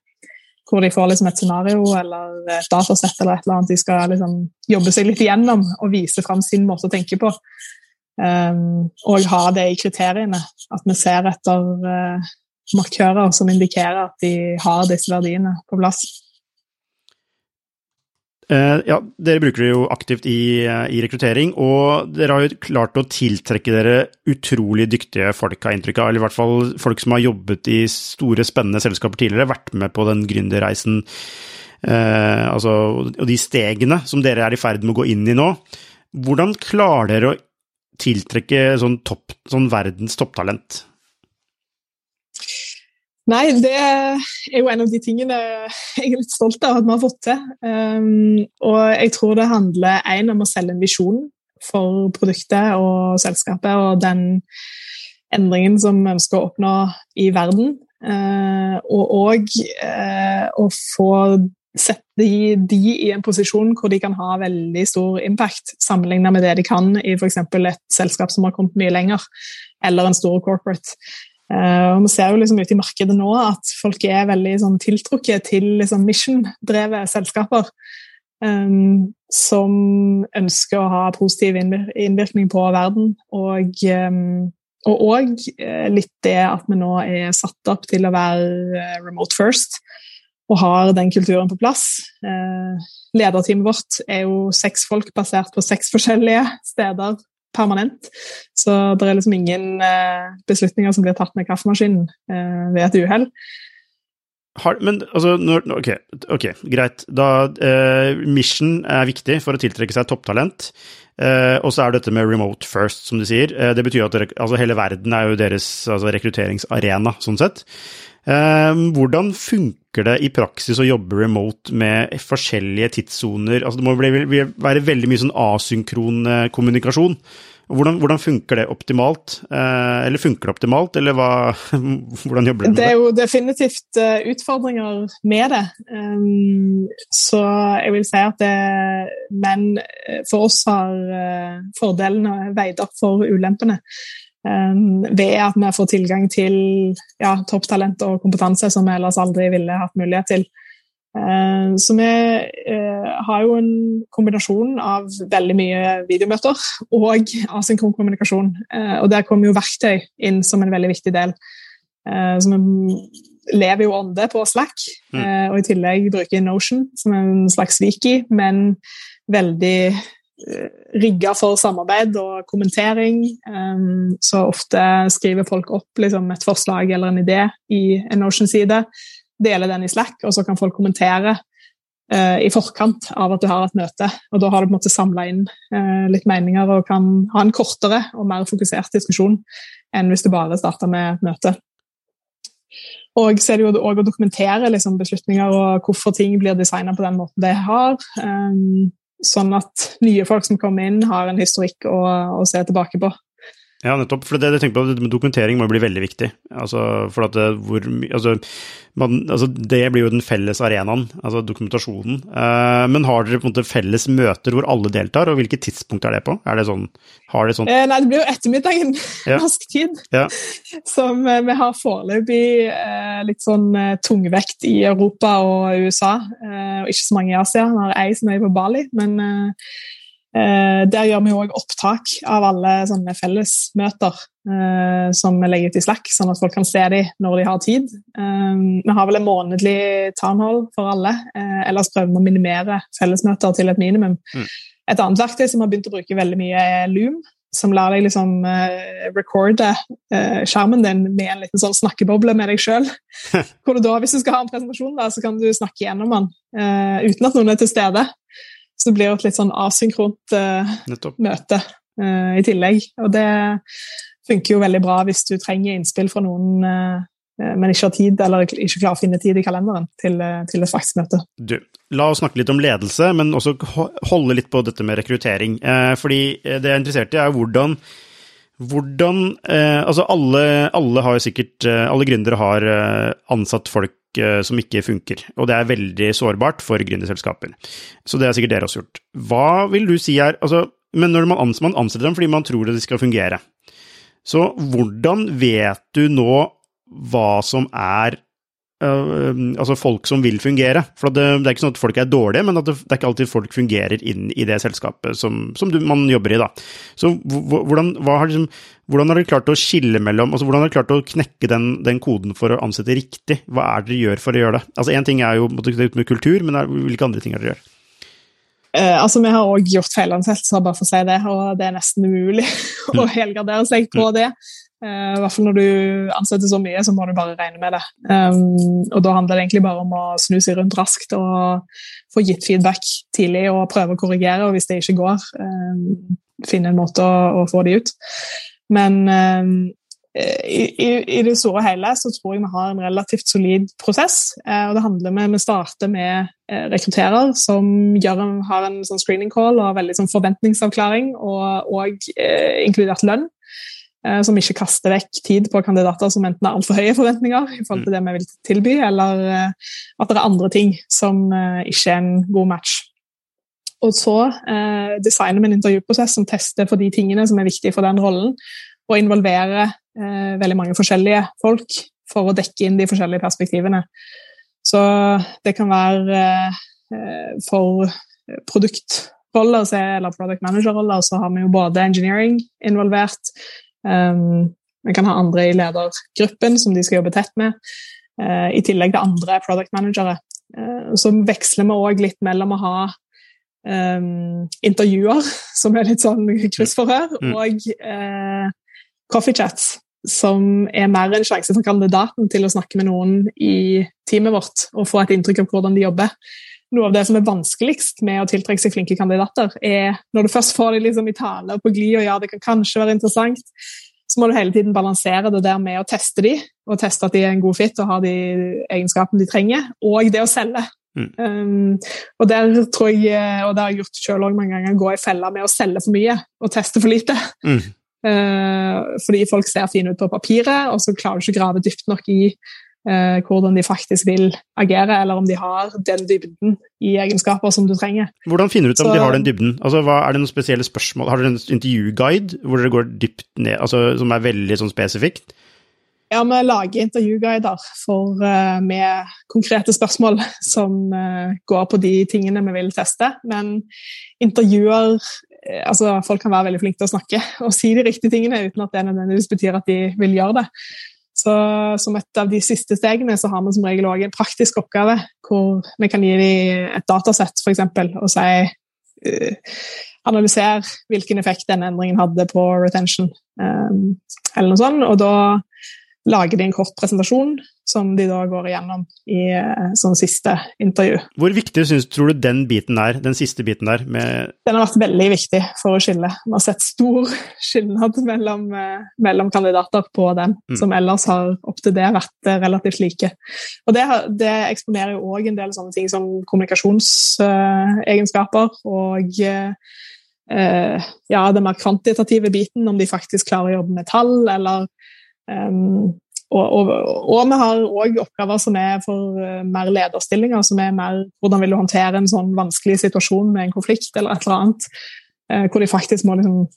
B: hvor de får liksom et scenario eller et datasett eller et eller annet de skal liksom jobbe seg litt igjennom og vise fram sin måte å tenke på. Um, og ha det i kriteriene. At vi ser etter markører som indikerer at de har disse verdiene på plass.
A: Uh, ja, Dere bruker det jo aktivt i, uh, i, rekruttering, og dere har jo klart å tiltrekke dere utrolig dyktige folk, har inntrykk av. Eller i hvert fall folk som har jobbet i store, spennende selskaper tidligere, vært med på den gründerreisen. Eh, altså, og de stegene som dere er i ferd med å gå inn i nå. Hvordan klarer dere å tiltrekke sånn, topp, sånn verdens topptalent?
B: Nei, det er jo en av de tingene jeg er litt stolt av at vi har fått til. Um, og jeg tror det handler en om å selge en visjon for produktet og selskapet og den endringen som vi ønsker å oppnå i verden. Uh, og òg uh, å få sette de, de, i en posisjon hvor de kan ha veldig stor impact sammenlignet med det de kan i f.eks. et selskap som har kommet mye lenger, eller en stor corporate. Uh, og Vi ser jo liksom ute i markedet nå at folk er veldig sånn, tiltrukket til liksom, mission-drevet selskaper. Um, som ønsker å ha positiv innvirkning på verden. Og um, og også litt det at vi nå er satt opp til å være uh, remote first og har den kulturen på plass. lederteamet vårt er jo seks folk basert på seks forskjellige steder permanent. Så det er liksom ingen eh, beslutninger som blir tatt med kaffemaskinen eh, ved et uhell.
A: men altså, når, ok, greit. Da, eh, mission er viktig for å tiltrekke seg topptalent. Eh, og så er det dette med remote first, som du sier. Eh, det betyr at dere, altså, hele verden er jo deres altså, rekrutteringsarena, sånn sett. Eh, hvordan funker det i praksis å jobbe remote med forskjellige tidssoner? Altså, det må være veldig mye sånn asynkron eh, kommunikasjon. Hvordan, hvordan, funker det optimalt? Eh, eller funker det optimalt, eller hva, hvordan jobber
B: dere med det? Det er jo definitivt utfordringer med det. Så jeg vil si at det Men for oss har fordelene veid opp for ulempene. Um, ved at vi får tilgang til ja, topptalent og kompetanse som vi ellers aldri ville hatt mulighet til. Uh, så vi uh, har jo en kombinasjon av veldig mye videomøter og asynkron kommunikasjon. Uh, og der kommer jo verktøy inn som en veldig viktig del. så vi lever jo ånde på Slack, mm. og i tillegg bruker Notion som en slags wiki, men veldig Eh, rigga for samarbeid og kommentering. Så ofte skriver folk opp liksom, et forslag eller en idé i en Notion-side, deler den i Slack, og så kan folk kommentere uh, i forkant av at du har et møte. Og da har du på en måte samla inn uh, litt meninger og kan ha en kortere og mer fokusert diskusjon enn hvis du bare starter med et møte. Og så er det jo også å dokumentere liksom, beslutninger og hvorfor ting blir designa på den måten de har. Um, sånn at nye folk som kommer inn, har en historikk å, å se tilbake på.
A: Ja, nettopp. For det, jeg tenker på, det med dokumentering må jo bli veldig viktig. Altså, for at det, hvor, altså, man, altså, det blir jo den felles arenaen, altså dokumentasjonen. Uh, men har dere på en måte felles møter hvor alle deltar, og hvilket tidspunkt er det på? Er det sånn, har det sånn
B: eh, Nei, det blir jo ettermiddagen, ja. norsk tid. Ja. Som eh, vi har foreløpig eh, litt sånn eh, tungvekt i Europa og USA, eh, og ikke så mange i Asia. Vi har ei som er på Bali, men Eh, der gjør vi òg opptak av alle sånne fellesmøter eh, som vi legger ut i Slack, sånn at folk kan se dem når de har tid. Eh, vi har vel en månedlig townhall for alle. Eh, ellers prøver vi å minimere fellesmøter til et minimum. Mm. Et annet verktøy som vi har begynt å bruke veldig mye, er Loom. Som lar deg liksom recorde skjermen din med en liten sånn snakkeboble med deg sjøl. Hvis du skal ha en presentasjon, da, så kan du snakke gjennom den uten at noen er til stede. Så det blir et litt sånn asynkront uh, møte uh, i tillegg. Og det funker jo veldig bra hvis du trenger innspill fra noen, uh, men ikke har tid, eller ikke klarer å finne tid i kalenderen til, til et faktisk
A: Du, la oss snakke litt om ledelse, men også holde litt på dette med rekruttering. fordi det jeg er interessert i, er hvordan hvordan eh, Altså, alle, alle har sikkert Alle gründere har ansatt folk Eh, som ikke funker. Og det er veldig sårbart for gründerselskaper. Så det har sikkert dere også gjort. Hva vil du si er altså, Men når man, man ansetter dem fordi man tror det skal fungere, så hvordan vet du nå hva som er Uh, altså folk som vil fungere. For det, det, er ikke sånn at folk er dårlige, men at det, det er ikke alltid folk fungerer inn i det selskapet som, som du, man jobber i. da. Så hvordan, har, liksom, hvordan har dere klart å skille mellom altså Hvordan har dere klart å knekke den, den, koden for å ansette riktig? Hva er det dere gjør for å gjøre det? Altså Én ting er jo med kultur, men er, hvilke andre ting er det dere gjør?
B: Uh, altså, Vi har òg gjort feilansettelser, bare for å si det, og det er nesten umulig å mm. helgardere seg på det. Uh, I hvert fall når du ansetter så mye, så må du bare regne med det. Um, og Da handler det egentlig bare om å snu seg rundt raskt og få gitt feedback tidlig og prøve å korrigere. Og hvis det ikke går, um, finne en måte å, å, få de ut. Men um, i, i, i, det store og hele så tror jeg vi har en relativt solid prosess. Uh, og det handler med, Vi starter med uh, rekrutterer som gjør, har en sånn screening call og veldig sånn forventningsavklaring, og, og uh, inkludert lønn. Eh, som ikke kaster vekk tid på kandidater som enten har altfor høye forventninger i forhold til det vi vil tilby, eller eh, at det er andre ting som eh, ikke er en god match. Og så eh, designer vi en intervjuprosess som tester for de tingene som er viktige for den rollen, og involverer eh, veldig mange forskjellige folk for å dekke inn de forskjellige perspektivene. Så det kan være eh, for produktroller eller product manager-roller, så har vi jo både engineering involvert, Um, vi kan ha andre i ledergruppen som de skal jobbe tett med, uh, i tillegg til andre product managere. Uh, så veksler vi òg litt mellom å ha um, intervjuer, som er litt sånn kryssforhør, mm. og uh, coffee chats, som er mer en sjanse for kandidaten til å snakke med noen i teamet vårt og få et inntrykk av hvordan de jobber. Noe av det som er vanskeligst med å tiltrekke seg flinke kandidater, er når du først får dem liksom i tale og på glid og ja, det kan kanskje være interessant, så må du hele tiden balansere det der med å teste dem, og teste at de er en god fit og har de egenskapene de trenger, og det å selge. Mm. Um, og der tror jeg, og det har jeg gjort selv mange ganger, gå i fella med å selge for mye og teste for lite. Mm. Uh, fordi folk ser fine ut på papiret, og så klarer du ikke å grave dypt nok i eh, hvordan de faktisk vil agere, eller om de har den dybden i egenskaper som du trenger.
A: Hvordan finner du ut om Så, de har den dybden? Altså, hva, er det noen spesielle spørsmål? Har dere en intervjuguide hvor dere går dypt ned, altså, som er veldig sånn spesifikt?
B: Ja, vi lager intervjuguider for, uh, med konkrete spørsmål som uh, går på de tingene vi vil teste. Men intervjuer uh, altså Folk kan være veldig flinke til å snakke og si de riktige tingene uten at det nødvendigvis betyr at de vil gjøre det. Så som et av de siste stegene så har vi som regel også en praktisk oppgave hvor vi kan gi dem et datasett eksempel, og si uh, Analysere hvilken effekt denne endringen hadde på retention, um, eller noe sånt. Og da lager de en kort presentasjon som de da går igjennom i sånn siste intervju.
A: Hvor viktig synes, tror du den biten er, den siste biten der? Med
B: den har vært veldig viktig for å skille. Vi har sett stor skilnad mellom, uh, mellom kandidater på den, mm. som ellers har opp til det vært uh, relativt like. Og det, det eksponerer jo òg en del sånne ting som kommunikasjonsegenskaper og eh, ja, den mer kvantitative biten, om de faktisk klarer å jobbe med tall, eller um, og, og, og, vi har òg oppgaver som er for uh, mer lederstillinger, som er mer hvordan vil du håndtere en sånn vanskelig situasjon med en konflikt eller et eller annet, uh, hvor de faktisk må liksom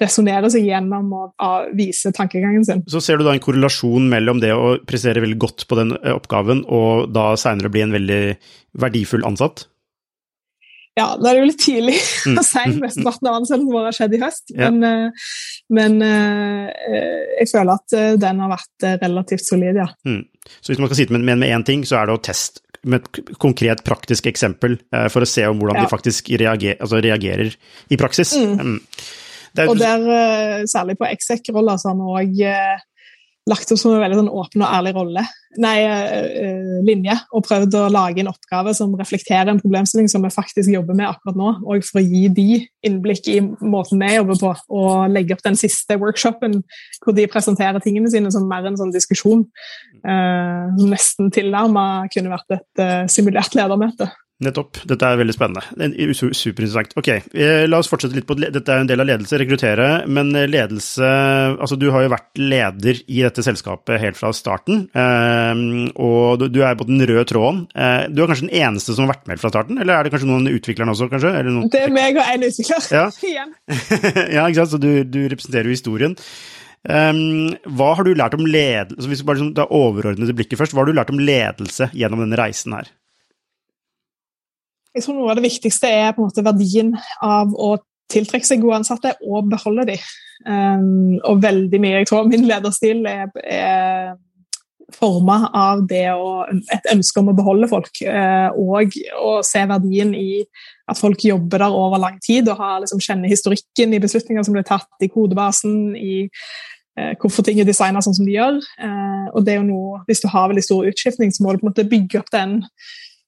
B: resonnere seg gjennom og uh, vise tankegangen sin.
A: Så ser du da en korrelasjon mellom det å prestere veldig godt på den oppgaven, og da seinere bli en veldig verdifull ansatt?
B: Ja, nå er det jo litt tidlig mm. å si. Mesteparten av ansettelsen vår har skjedd i høst. Ja. Men, eh, men, eh, jeg føler at eh, den har vært relativt solid, ja. Mm.
A: Så hvis man skal sitte med én ting, så er det å teste med et konkret, praktisk eksempel for å se om hvordan ja. de faktisk reagerer, altså reagerer i praksis. Mm.
B: mm. Er, og der, særlig på exec-roller, så har vi òg lagt opp som en veldig sånn åpen og ærlig rolle, nei, uh, linje, og prøvd å lage en oppgave som reflekterer en problemstilling som vi faktisk jobber med akkurat nå, og for å gi de innblikk i måten vi jobber på, og legge opp den siste workshopen hvor de presenterer tingene sine som mer en sånn diskusjon. Uh, nesten tilnærma kunne vært et uh, simulert ledermøte.
A: Nettopp. Dette er veldig spennende. Superinteressant. Ok, eh, la oss fortsette litt på Dette er en del av ledelse, rekruttere. Men eh, ledelse Altså, du har jo vært leder i dette selskapet helt fra starten. Eh, og du er på den røde tråden. Du er kanskje den eneste som har vært med fra starten? Eller er det kanskje noen utviklere også, kanskje?
B: Det er meg og en utvikler.
A: Ja, ja ikke sant. Så du, du representerer jo historien. Um, hva har du lært om ledelse, hvis vi bare liksom, da overordnede blikket først, hva har du lært om ledelse gjennom denne reisen her?
B: Jeg tror noe av det viktigste er på en måte verdien av å tiltrekke seg gode ansatte og beholde dem. Um, og veldig mye Jeg tror min lederstil er, er forma av det å, et ønske om å beholde folk. Uh, og å se verdien i at folk jobber der over lang tid og har, liksom, kjenner historikken i beslutninger som blir tatt i kodebasen. i uh, hvorfor ting er designa sånn som de gjør. Uh, og det er jo noe, Hvis du har veldig stor utskiftning, så må du på en måte bygge opp den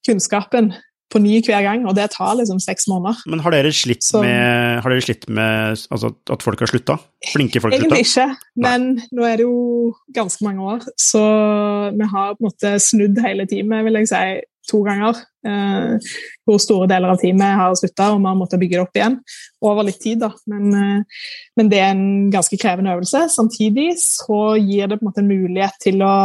B: kunnskapen på ny hver gang, og det tar liksom seks måneder.
A: Men har dere slitt så, med, dere slitt med altså, at folk har slutta? Flinke folk
B: slutta? Egentlig ikke, men Nei. nå er det jo ganske mange år, så vi har på en måte snudd hele teamet, vil jeg si, to ganger. Eh, hvor store deler av teamet har slutta, og vi har måttet bygge det opp igjen. Over litt tid, da. Men, eh, men det er en ganske krevende øvelse. Samtidig så gir det på en måte en mulighet til å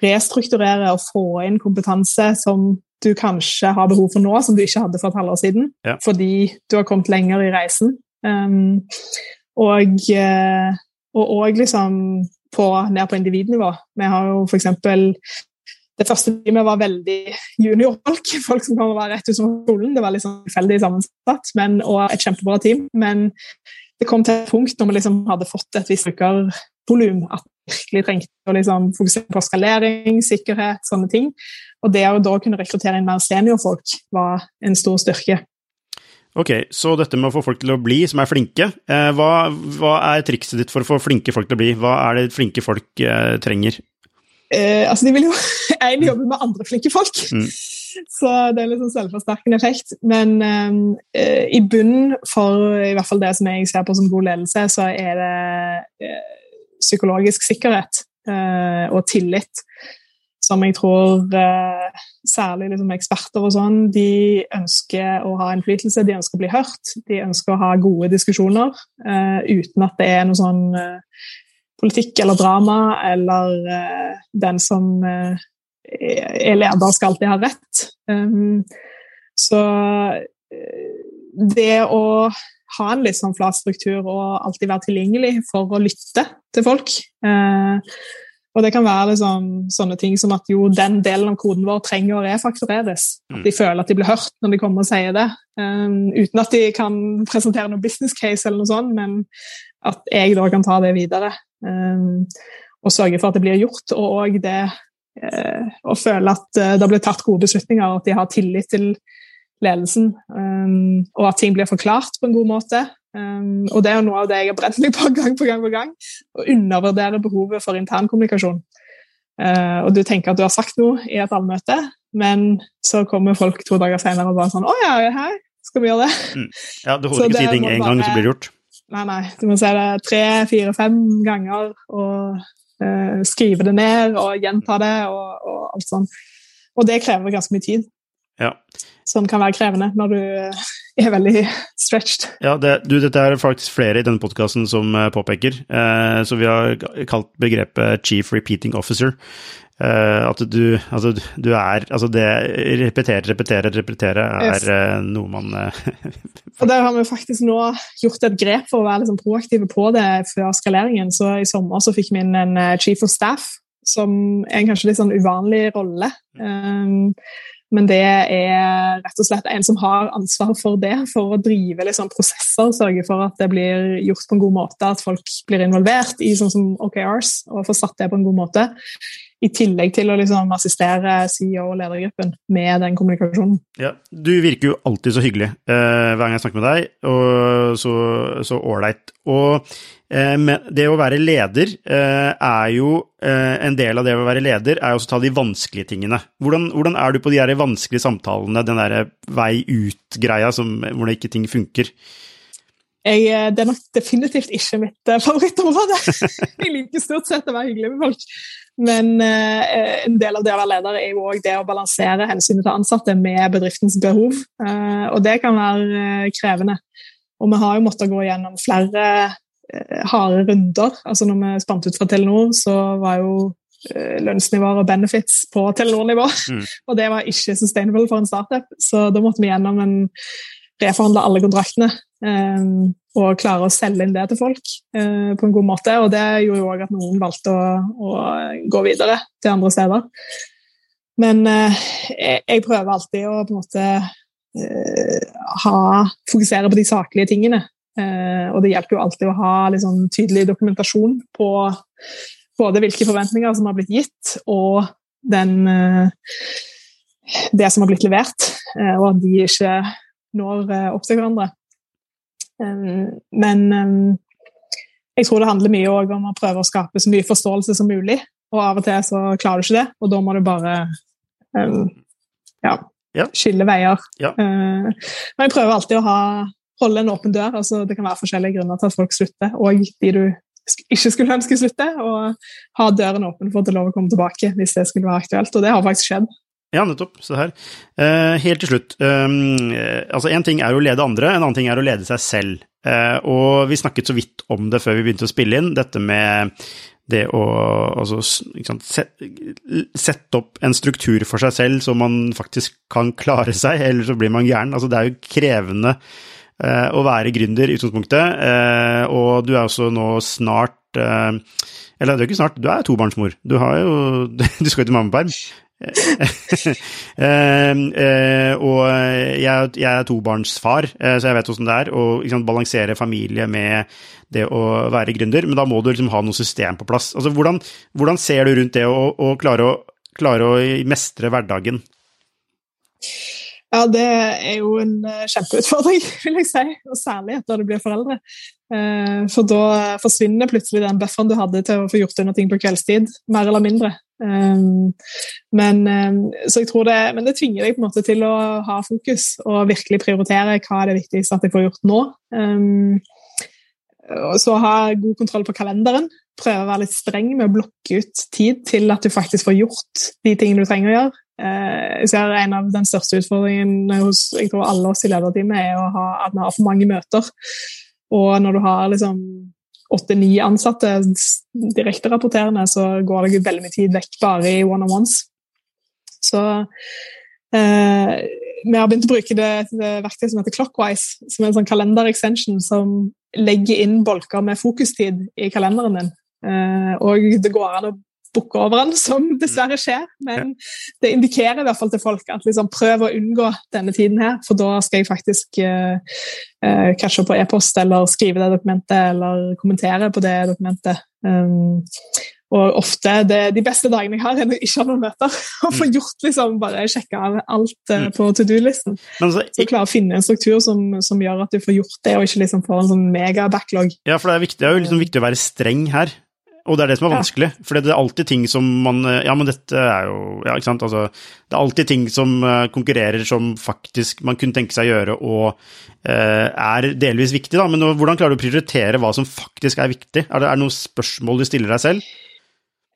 B: restrukturere og få inn kompetanse som du kanskje har behov for nå, som du ikke hadde for et halvår siden. Ja. Fordi du har kommet lenger i reisen. Um, og, eh, og, og liksom på, ned på individnivå. Vi har jo f.eks. Det første teamet var veldig juniorfolk. Folk som kom rett ut som skolen. Det var liksom tilfeldig sammensatt, men, og et kjempebra team. Men det kom til et punkt når vi liksom hadde fått et visst brukervolum, at vi virkelig trengte å liksom fokusere på skalering, sikkerhet, sånne ting. Og det å da kunne rekruttere inn mer seniorfolk var en stor styrke.
A: Ok, Så dette med å få folk til å bli, som er flinke, eh, hva, hva, er trikset ditt for å få flinke folk til å bli? Hva er det flinke folk eh, trenger?
B: Eh, altså, De vil jo egentlig jobbe med andre flinke folk, mm. så det er sånn selvforsterkende effekt. Men eh, i bunnen for i hvert fall det som jeg ser på som god ledelse, så er det eh, psykologisk sikkerhet eh, og tillit som jeg tror eh, særlig liksom, eksperter og sånn, de ønsker å ha innflytelse, de ønsker å bli hørt. De ønsker å ha gode diskusjoner eh, uten at det er noe sånn eh, politikk eller drama, eller eh, den som er leder, skal alltid ha rett. Um, så det å ha en litt sånn flat struktur og alltid være tilgjengelig for å lytte til folk eh, og det kan være liksom, sånne ting som at jo, den delen av koden vår trenger å refaktoreres. At mm. de føler at de blir hørt når de kommer og sier det. Um, uten at de kan presentere noe business case, eller noe sånt, men at jeg da kan ta det videre. Um, og sørge for at det blir gjort. Og det uh, å føle at det blir tatt gode beslutninger, og at de har tillit til ledelsen. Um, og at ting blir forklart på en god måte. Um, og det er jo noe av det jeg har brent meg på gang på gang på gang. Å undervurdere behovet for internkommunikasjon. Uh, og du tenker at du har sagt noe i et allmøte, men så kommer folk to dager senere og bare sånn Å ja, her skal vi gjøre det?
A: Mm. Ja, du holder ikke å si ting én gang, så blir det gjort.
B: Nei, nei. Du må si det tre, fire, fem ganger og uh, skrive det ned og gjenta det og, og alt sånn. Og det krever ganske mye tid.
A: Ja.
B: Som kan være krevende når du er veldig stretched.
A: Ja, det, du, dette er faktisk flere i denne podkasten som uh, påpeker, Eh, så vi har kalt begrepet chief repeating officer. Eh, at du, altså, du er Altså, det repetere, repetere, repetere er yes. noe man
B: Og der har vi faktisk nå gjort et grep for å være liksom proaktive på det før skaleringen. Så i sommer så fikk vi inn en chief of staff, som er en kanskje litt sånn uvanlig rolle. Um, men det er rett og slett en som har ansvar for det, for å drive liksom prosesser, sørge for at det blir gjort på en god måte, at folk blir involvert i sånn som OKRs, og får satt det på en god måte. I tillegg til å liksom assistere CEO og ledergruppen med den kommunikasjonen.
A: Ja, Du virker jo alltid så hyggelig eh, hver gang jeg snakker med deg, og så ålreit. Og uh, det å være leder uh, er jo En del av det å være leder er jo å ta de vanskelige tingene. Hvordan, hvordan er du på de her vanskelige samtalene, den der vei ut-greia hvor det ikke ting funker?
B: Jeg, det er nok definitivt ikke mitt favorittområde. Jeg liker stort sett å være hyggelig med folk. Men eh, en del av det å være leder er jo òg det å balansere hensynet til ansatte med bedriftens behov. Eh, og det kan være eh, krevende. Og vi har jo måttet gå gjennom flere eh, harde runder. Altså når vi spant ut fra Telenor, så var jo eh, lønnsnivåer og benefits på Telenor-nivå. Mm. og det var ikke sustainable for en startup, så da måtte vi gjennom en reforhandle alle kontraktene. Um, og klare å selge inn det til folk uh, på en god måte. Og det gjorde jo òg at noen valgte å, å, gå videre til andre steder. Men uh, jeg, jeg, prøver alltid å på en måte uh, ha, fokusere på de saklige tingene. Og det hjelper jo alltid å ha liksom, tydelig dokumentasjon på både hvilke forventninger som har blitt gitt, og den, det som har blitt levert. og at de ikke når opp til hverandre. Men jeg tror det handler mye om å prøve å skape så mye forståelse som mulig. Og av og til så klarer du ikke det, og da må du bare ja, skille veier. Ja. Men jeg prøver alltid å ha, holde en åpen dør. altså Det kan være forskjellige grunner til at folk slutter, og de du ikke skulle ønske slutte, og ha døren åpen for at det er lov å komme tilbake hvis det skulle være aktuelt. Og det har faktisk skjedd.
A: Ja, nettopp. Se her. Eh, helt til slutt. Um, altså, Én ting er å lede andre, en annen ting er å lede seg selv. Eh, og vi snakket så vidt om det før vi begynte å spille inn, dette med det å altså, sant, sette opp en struktur for seg selv så man faktisk kan klare seg, eller så blir man gæren. Altså, det er jo krevende å være gründer i utgangspunktet, og du er også nå snart eller det er ikke snart, du er tobarnsmor. Du, har jo, du skal jo til mammaperm. eh, eh, og jeg, jeg, er tobarnsfar, eh, så jeg vet åssen det er å liksom, balansere familie med det å være gründer, men da må du liksom ha noe system på plass. Altså, hvordan, hvordan ser du rundt det å, å, klare, å klare å mestre hverdagen?
B: Ja, det er jo en eh, kjempeutfordring, vil jeg si. Og særlig etter du blir foreldre. Eh, for da forsvinner plutselig den bufferen du hadde til å få gjort unna ting på kveldstid, mer eller mindre. Um, men, så jeg tror det, men det tvinger deg på en måte til å ha fokus og virkelig prioritere hva er det viktigste at jeg får gjort nå. Så ha god kontroll på kalenderen. Prøve å være litt streng med å blokke ut tid til at du faktisk får gjort de tingene du trenger å gjøre. Jeg ser En av den største utfordringene hos jeg tror alle oss i lederteamet er ha, at vi har for mange møter. Og når du har liksom åtte-ni ansatte direkterapporterende, så går det veldig mye tid vekk bare i one-on-ones. Så eh, vi har begynt å bruke det, det verktøyet som heter Clockwise, som er en sånn kalender-extension som legger inn bolker med fokustid i kalenderen din. Eh, og det går an å bukke over den, som dessverre skjer. Men det indikerer i hvert fall til folk at liksom, prøv å unngå denne tiden her, for da skal jeg faktisk uh, uh, catche på e-post eller skrive det dokumentet eller kommentere på det dokumentet. Um, og ofte det, De beste dagene jeg har, er når jeg ikke har noen møter. Og får mm. gjort liksom, bare sjekka alt uh, på to do-listen. Altså, så klare å finne en struktur som, som, gjør at du får gjort det, og ikke liksom får en sånn mega-backlog.
A: Ja, for det er, viktig, det er jo liksom viktig å være streng her. Og det er det som er vanskelig, ja. for det er alltid ting som man eh, Ja, men dette er jo Ja, ikke sant. Altså, det er alltid ting som eh, konkurrerer som faktisk man kunne tenke seg å gjøre og eh, er delvis viktig, da. Men hvordan klarer du å prioritere hva som faktisk er viktig? Er det, er det noen spørsmål du stiller deg selv?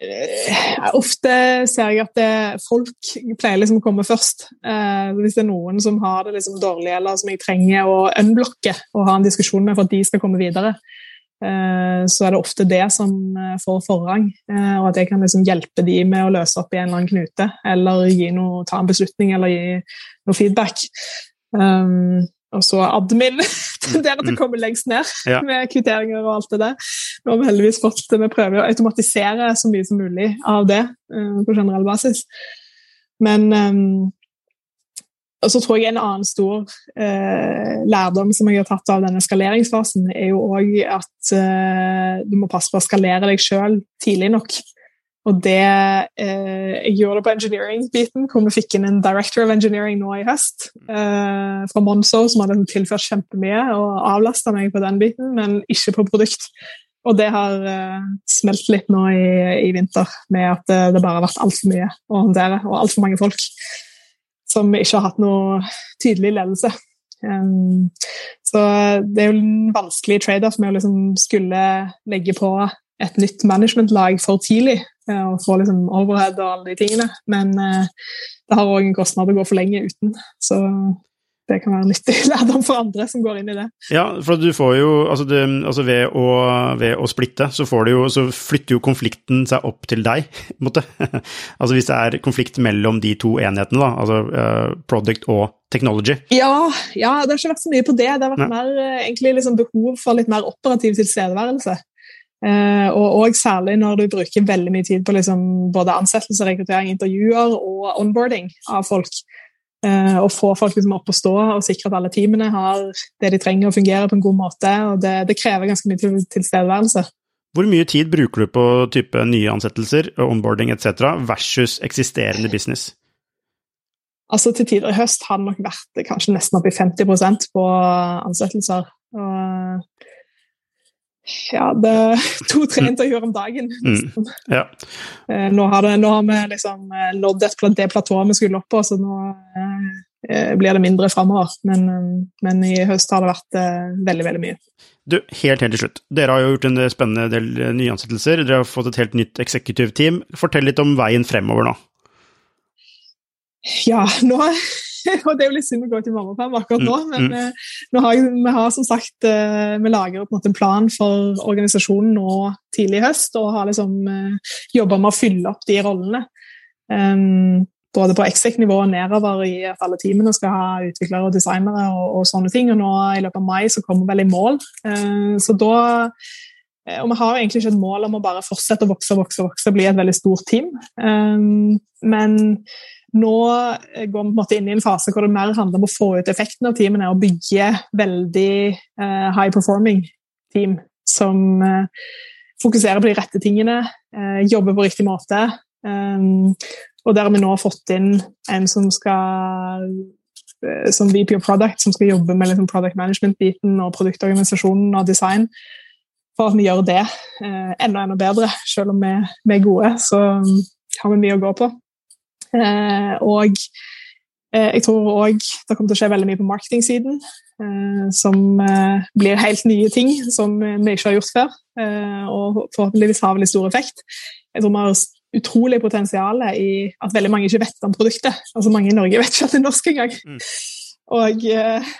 B: Eh, ofte ser jeg at det, folk pleier liksom å komme først. Eh, hvis det er noen som har det liksom dårlig, eller som jeg trenger å unblocke og ha en diskusjon med for at de skal komme videre, så er det ofte det som eh, får forrang. Eh, og at jeg kan liksom hjelpe de med å løse opp i en eller annen knute, eller noe, ta en beslutning eller gi noe feedback. Um, og så admin tenderer til å det komme lengst ned ja. med kvitteringer og alt det der. Nå har vi heldigvis fått Vi prøver å automatisere så mye som mulig av det uh, på generell basis. Men um, og så tror jeg en annen stor eh, lærdom som jeg har tatt av denne skaleringsfasen, er jo òg at eh, du må passe på å skalere deg sjøl tidlig nok. Og det eh, Jeg gjorde det på engineering-biten, hvor vi fikk inn en director of engineering nå i høst. Eh, fra Monzo, som hadde tilført kjempemye og avlasta meg på den biten, men ikke på produkt. Og det har eh, smelt litt nå i, i, vinter, med at det, det bare har vært altfor mye å håndtere, og altfor mange folk som ikke har hatt noe tydelig ledelse. Um, så det er jo en vanskelig trade-off med å liksom skulle legge på et nytt management-lag for tidlig eh, og få liksom overhead og alle de tingene. Men uh, det har òg en kostnad å gå for lenge uten. Så det kan være nyttig lærdom for andre som går inn i det.
A: Ja, for du får jo Altså, det, altså ved, å, ved, å, splitte, så, jo, så, flytter jo konflikten seg opp til deg, på en måte. altså hvis det er konflikt mellom de to enhetene, da, altså uh, product og technology.
B: Ja, ja, det har ikke vært så mye på det. Det har vært mer egentlig liksom behov for litt mer operativ tilstedeværelse. Uh, og, og, særlig når du bruker veldig mye tid på liksom, både ansettelse, rekruttering, intervjuer og onboarding av folk. Uh, og få folk liksom, opp og stå og sikre at alle teamene har det de trenger og fungerer på en god måte. og Det, det krever ganske mye til, tilstedeværelse.
A: Hvor mye tid bruker du på type nye ansettelser, onboarding etc., versus eksisterende business?
B: Altså Til tider i høst har det nok vært kanskje nesten opp i 50% på ansettelser. Og ja, det er to-tre mm. intervjuer om dagen. Mm. Ja. Eh, nå, har det, nå, har vi liksom eh, nådd det platået vi skulle opp på, så nå eh, blir det mindre framover. Men, men, i høst har det vært veldig, veldig mye.
A: Du, helt, helt til slutt. Dere har jo gjort en spennende del nyansettelser. Dere har fått et helt nytt executive team. Fortell litt om veien fremover nå.
B: Ja, nå og det er jo litt synd å gå til mammaperm akkurat nå, mm, men mm. Eh, nå har, vi har som sagt eh, Vi lager på en, en plan for organisasjonen nå tidlig i høst, og har liksom eh, jobba med å fylle opp de rollene. Um, både på exec-nivå og nedover i at alle teamene skal ha utviklere og designere. og, og sånne ting, og nå I løpet av mai så kommer vi vel i mål. Uh, så da og vi har egentlig ikke et mål om å bare fortsette å vokse og vokse, vokse og bli et veldig stort team. Um, men nå går vi inn i en fase hvor det mer handler om å få ut effekten av teamene og bygge veldig uh, high performing team som uh, fokuserer på de rette tingene, uh, jobber på riktig måte. Um, og der har vi nå fått inn en som skal som VP of Product, som skal jobbe med liksom product management-biten og produktorganisasjonen og design. For at vi gjør det enda enda bedre. Selv om vi, vi er gode, så har vi mye å gå på. Eh, og eh, jeg tror òg det kommer til å skje veldig mye på marketingsiden. Eh, som blir helt nye ting som vi ikke har gjort før. og forhåpentligvis har veldig stor effekt. Jeg tror vi har utrolig potensial i at veldig mange ikke vet om produktet. Altså Mange i Norge vet ikke at det er norsk engang. Mm. Og,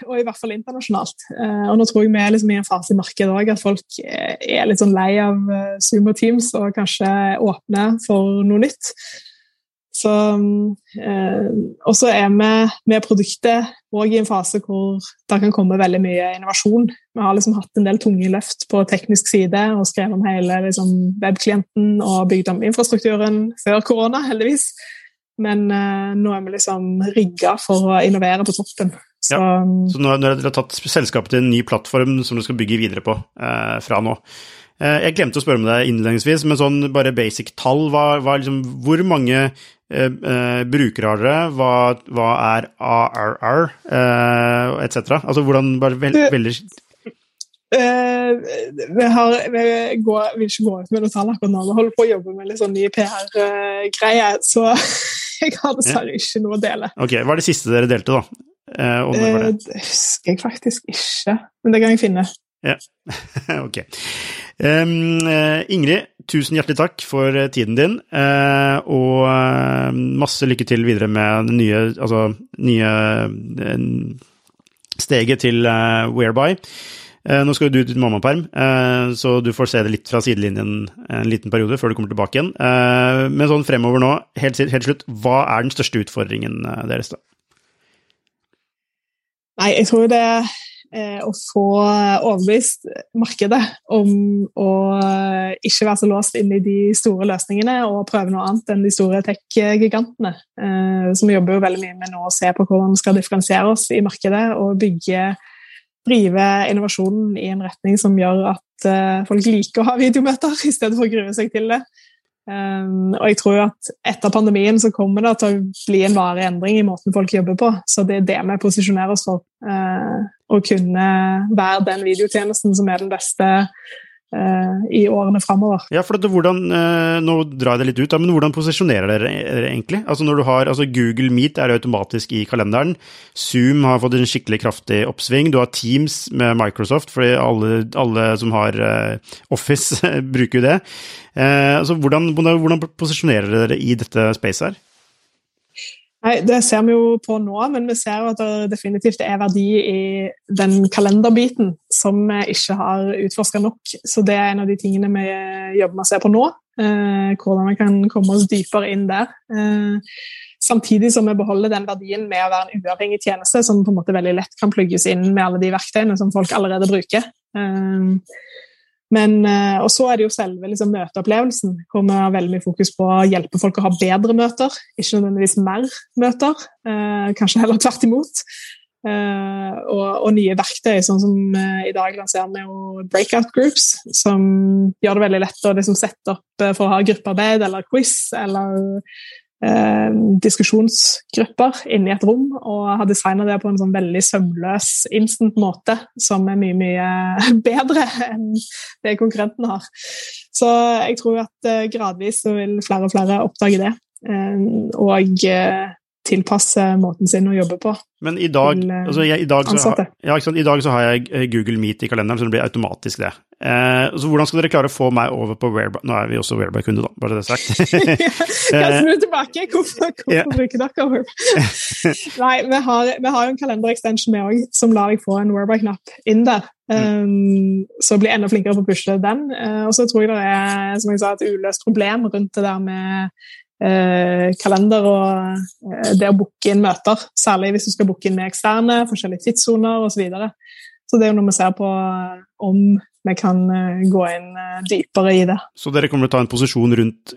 B: og, i hvert fall internasjonalt. Og nå tror jeg vi er liksom i en fase i markedet òg at folk er litt sånn lei av Zoom og Teams og kanskje åpne for noe nytt. Så, eh, og så er vi med produktet òg i en fase hvor det kan komme veldig mye innovasjon. Vi har liksom hatt en del tunge løft på teknisk side og skrevet om hele liksom, webklienten og bygd om infrastrukturen før korona, heldigvis. Men eh, nå er vi liksom rigga for å innovere på toppen.
A: Så, ja, så nå har dere tatt selskapet til en ny plattform som dere skal bygge videre på eh, fra nå. Eh, jeg glemte å spørre om det innledningsvis, men sånn bare basic tall, hva, hva liksom, hvor mange Eh, eh, brukere har dere? Hva, hva, er ARR, eh, etc.? Altså hvordan bare vel, velger
B: Uh, vi, har, vi går, vil ikke gå ut med noe tall akkurat nå. Vi holder på å jobbe med litt sånn nye PR-greier, så jeg har dessverre ikke noe å dele.
A: Ok, Hva er det siste dere delte, da?
B: Uh, det? det husker jeg faktisk ikke, men det kan jeg finne.
A: Ja, ok. Um, Ingrid, tusen hjertelig takk for tiden din, eh, og eh, masse lykke til videre med det nye, altså, nye eh, steget til Whereby. Nå skal du ut i mammaperm, så du får se det litt fra sidelinjen en liten periode før du kommer tilbake igjen. Men sånn fremover nå, helt, til slutt, hva er den største utfordringen deres, da?
B: Nei, jeg tror det Eh, å få overbevist markedet om å ikke være så låst inn i de store løsningene og prøve noe annet enn de store tech-gigantene. som vi jobber jo veldig mye med nå å se på hvordan vi skal differensiere oss i markedet og bygge drive innovasjonen i en retning som gjør at eh, folk liker å ha videomøter i stedet for å grue seg til det. Um, og jeg tror at etter pandemien så kommer det til å bli en varig endring i måten folk jobber på. Så det er det vi posisjonerer oss for. Uh, å kunne være den videotjenesten som er den beste i årene framover.
A: Ja, for hvordan, uh, Nå drar jeg det litt ut, men hvordan posisjonerer dere, dere egentlig? Altså når du har, altså Google Meet er automatisk i kalenderen. Zoom har fått en skikkelig kraftig oppsving. Du har Teams med Microsoft, fordi alle, alle som har Office, bruker jo det. Eh, altså, hvordan, hvordan, posisjonerer dere i dette spacet her?
B: Nei, Det ser vi jo på nå, men vi ser jo at det definitivt er verdi i den kalenderbiten som vi ikke har utforska nok. Så det er en av de tingene vi jobber med å se på nå. Eh, hvordan vi kan komme oss dypere inn der. Eh, samtidig som vi beholder den verdien med å være en uavhengig tjeneste som på en måte veldig lett kan plugges inn med alle de verktøyene som folk allerede bruker. Eh, men, eh, og så er det jo selve liksom, møteopplevelsen, hvor vi har veldig mye fokus på å hjelpe folk å ha bedre møter, ikke nødvendigvis mer møter. Eh, kanskje heller tvert imot. Eh, og, og, nye verktøy, sånn som i dag lanserer vi jo breakout groups, som gjør det veldig lett å liksom, sette opp for å ha gruppearbeid eller quiz eller diskusjonsgrupper inni et rom, og har designa det på en sånn veldig sømløs, instant måte, som er mye, mye bedre enn det konkurrenten har. Så jeg tror at eh, gradvis så vil flere og flere oppdage det. Eh, og eh, tilpasse måten sin å jobbe på.
A: Men i dag, til, eh, altså, jeg, i, dag så, ja, i dag, så, har jeg eh, Google Meet i kalenderen, så det blir automatisk det. Eh, så hvordan skal dere klare å få meg over på Whereby? Nå er vi også Whereby-kunde, da, bare det sagt.
B: jeg snur tilbake. Hvorfor, hvorfor yeah. bruker dere Whereby? Nei, vi har, vi har en kalenderextension med òg, som lar deg få en Whereby-knapp inn der. Um, så bli enda flinkere på å pushe den. Uh, og så tror jeg det er som jeg sa, et uløst problem rundt det der med Eh, kalender og eh, det å booke inn møter. Særlig hvis du skal booke inn med eksterne, forskjellige tidssoner osv. Så, videre. så det er jo noe vi ser på eh, om vi kan gå inn dypere i det.
A: Så dere kommer til å ta en posisjon rundt,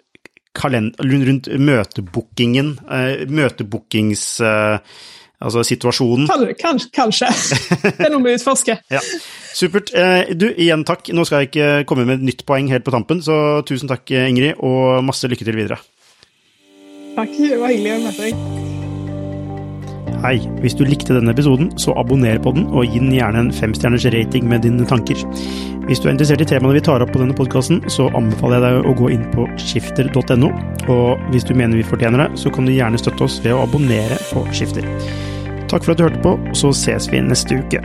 A: rundt møtebookingen, møtebookings... Altså situasjonen.
B: Kanskje. kanskje. Det er noe vi utforsker.
A: ja. Supert. Du, igjen takk. Nå skal jeg ikke komme med et nytt poeng helt på tampen, så tusen takk, Ingrid, og masse lykke til videre.
B: Takk. Det var hyggelig å møte deg.
A: Hei. Hvis du likte denne episoden, så abonner på den, og gi den gjerne en femstjerners rating med dine tanker. Hvis du er interessert i temaene vi tar opp på denne podkasten, så anbefaler jeg deg å gå inn på skifter.no. Og hvis du mener vi fortjener det, så kan du gjerne støtte oss ved å abonnere på Skifter. Takk for at du hørte på, så ses vi neste uke.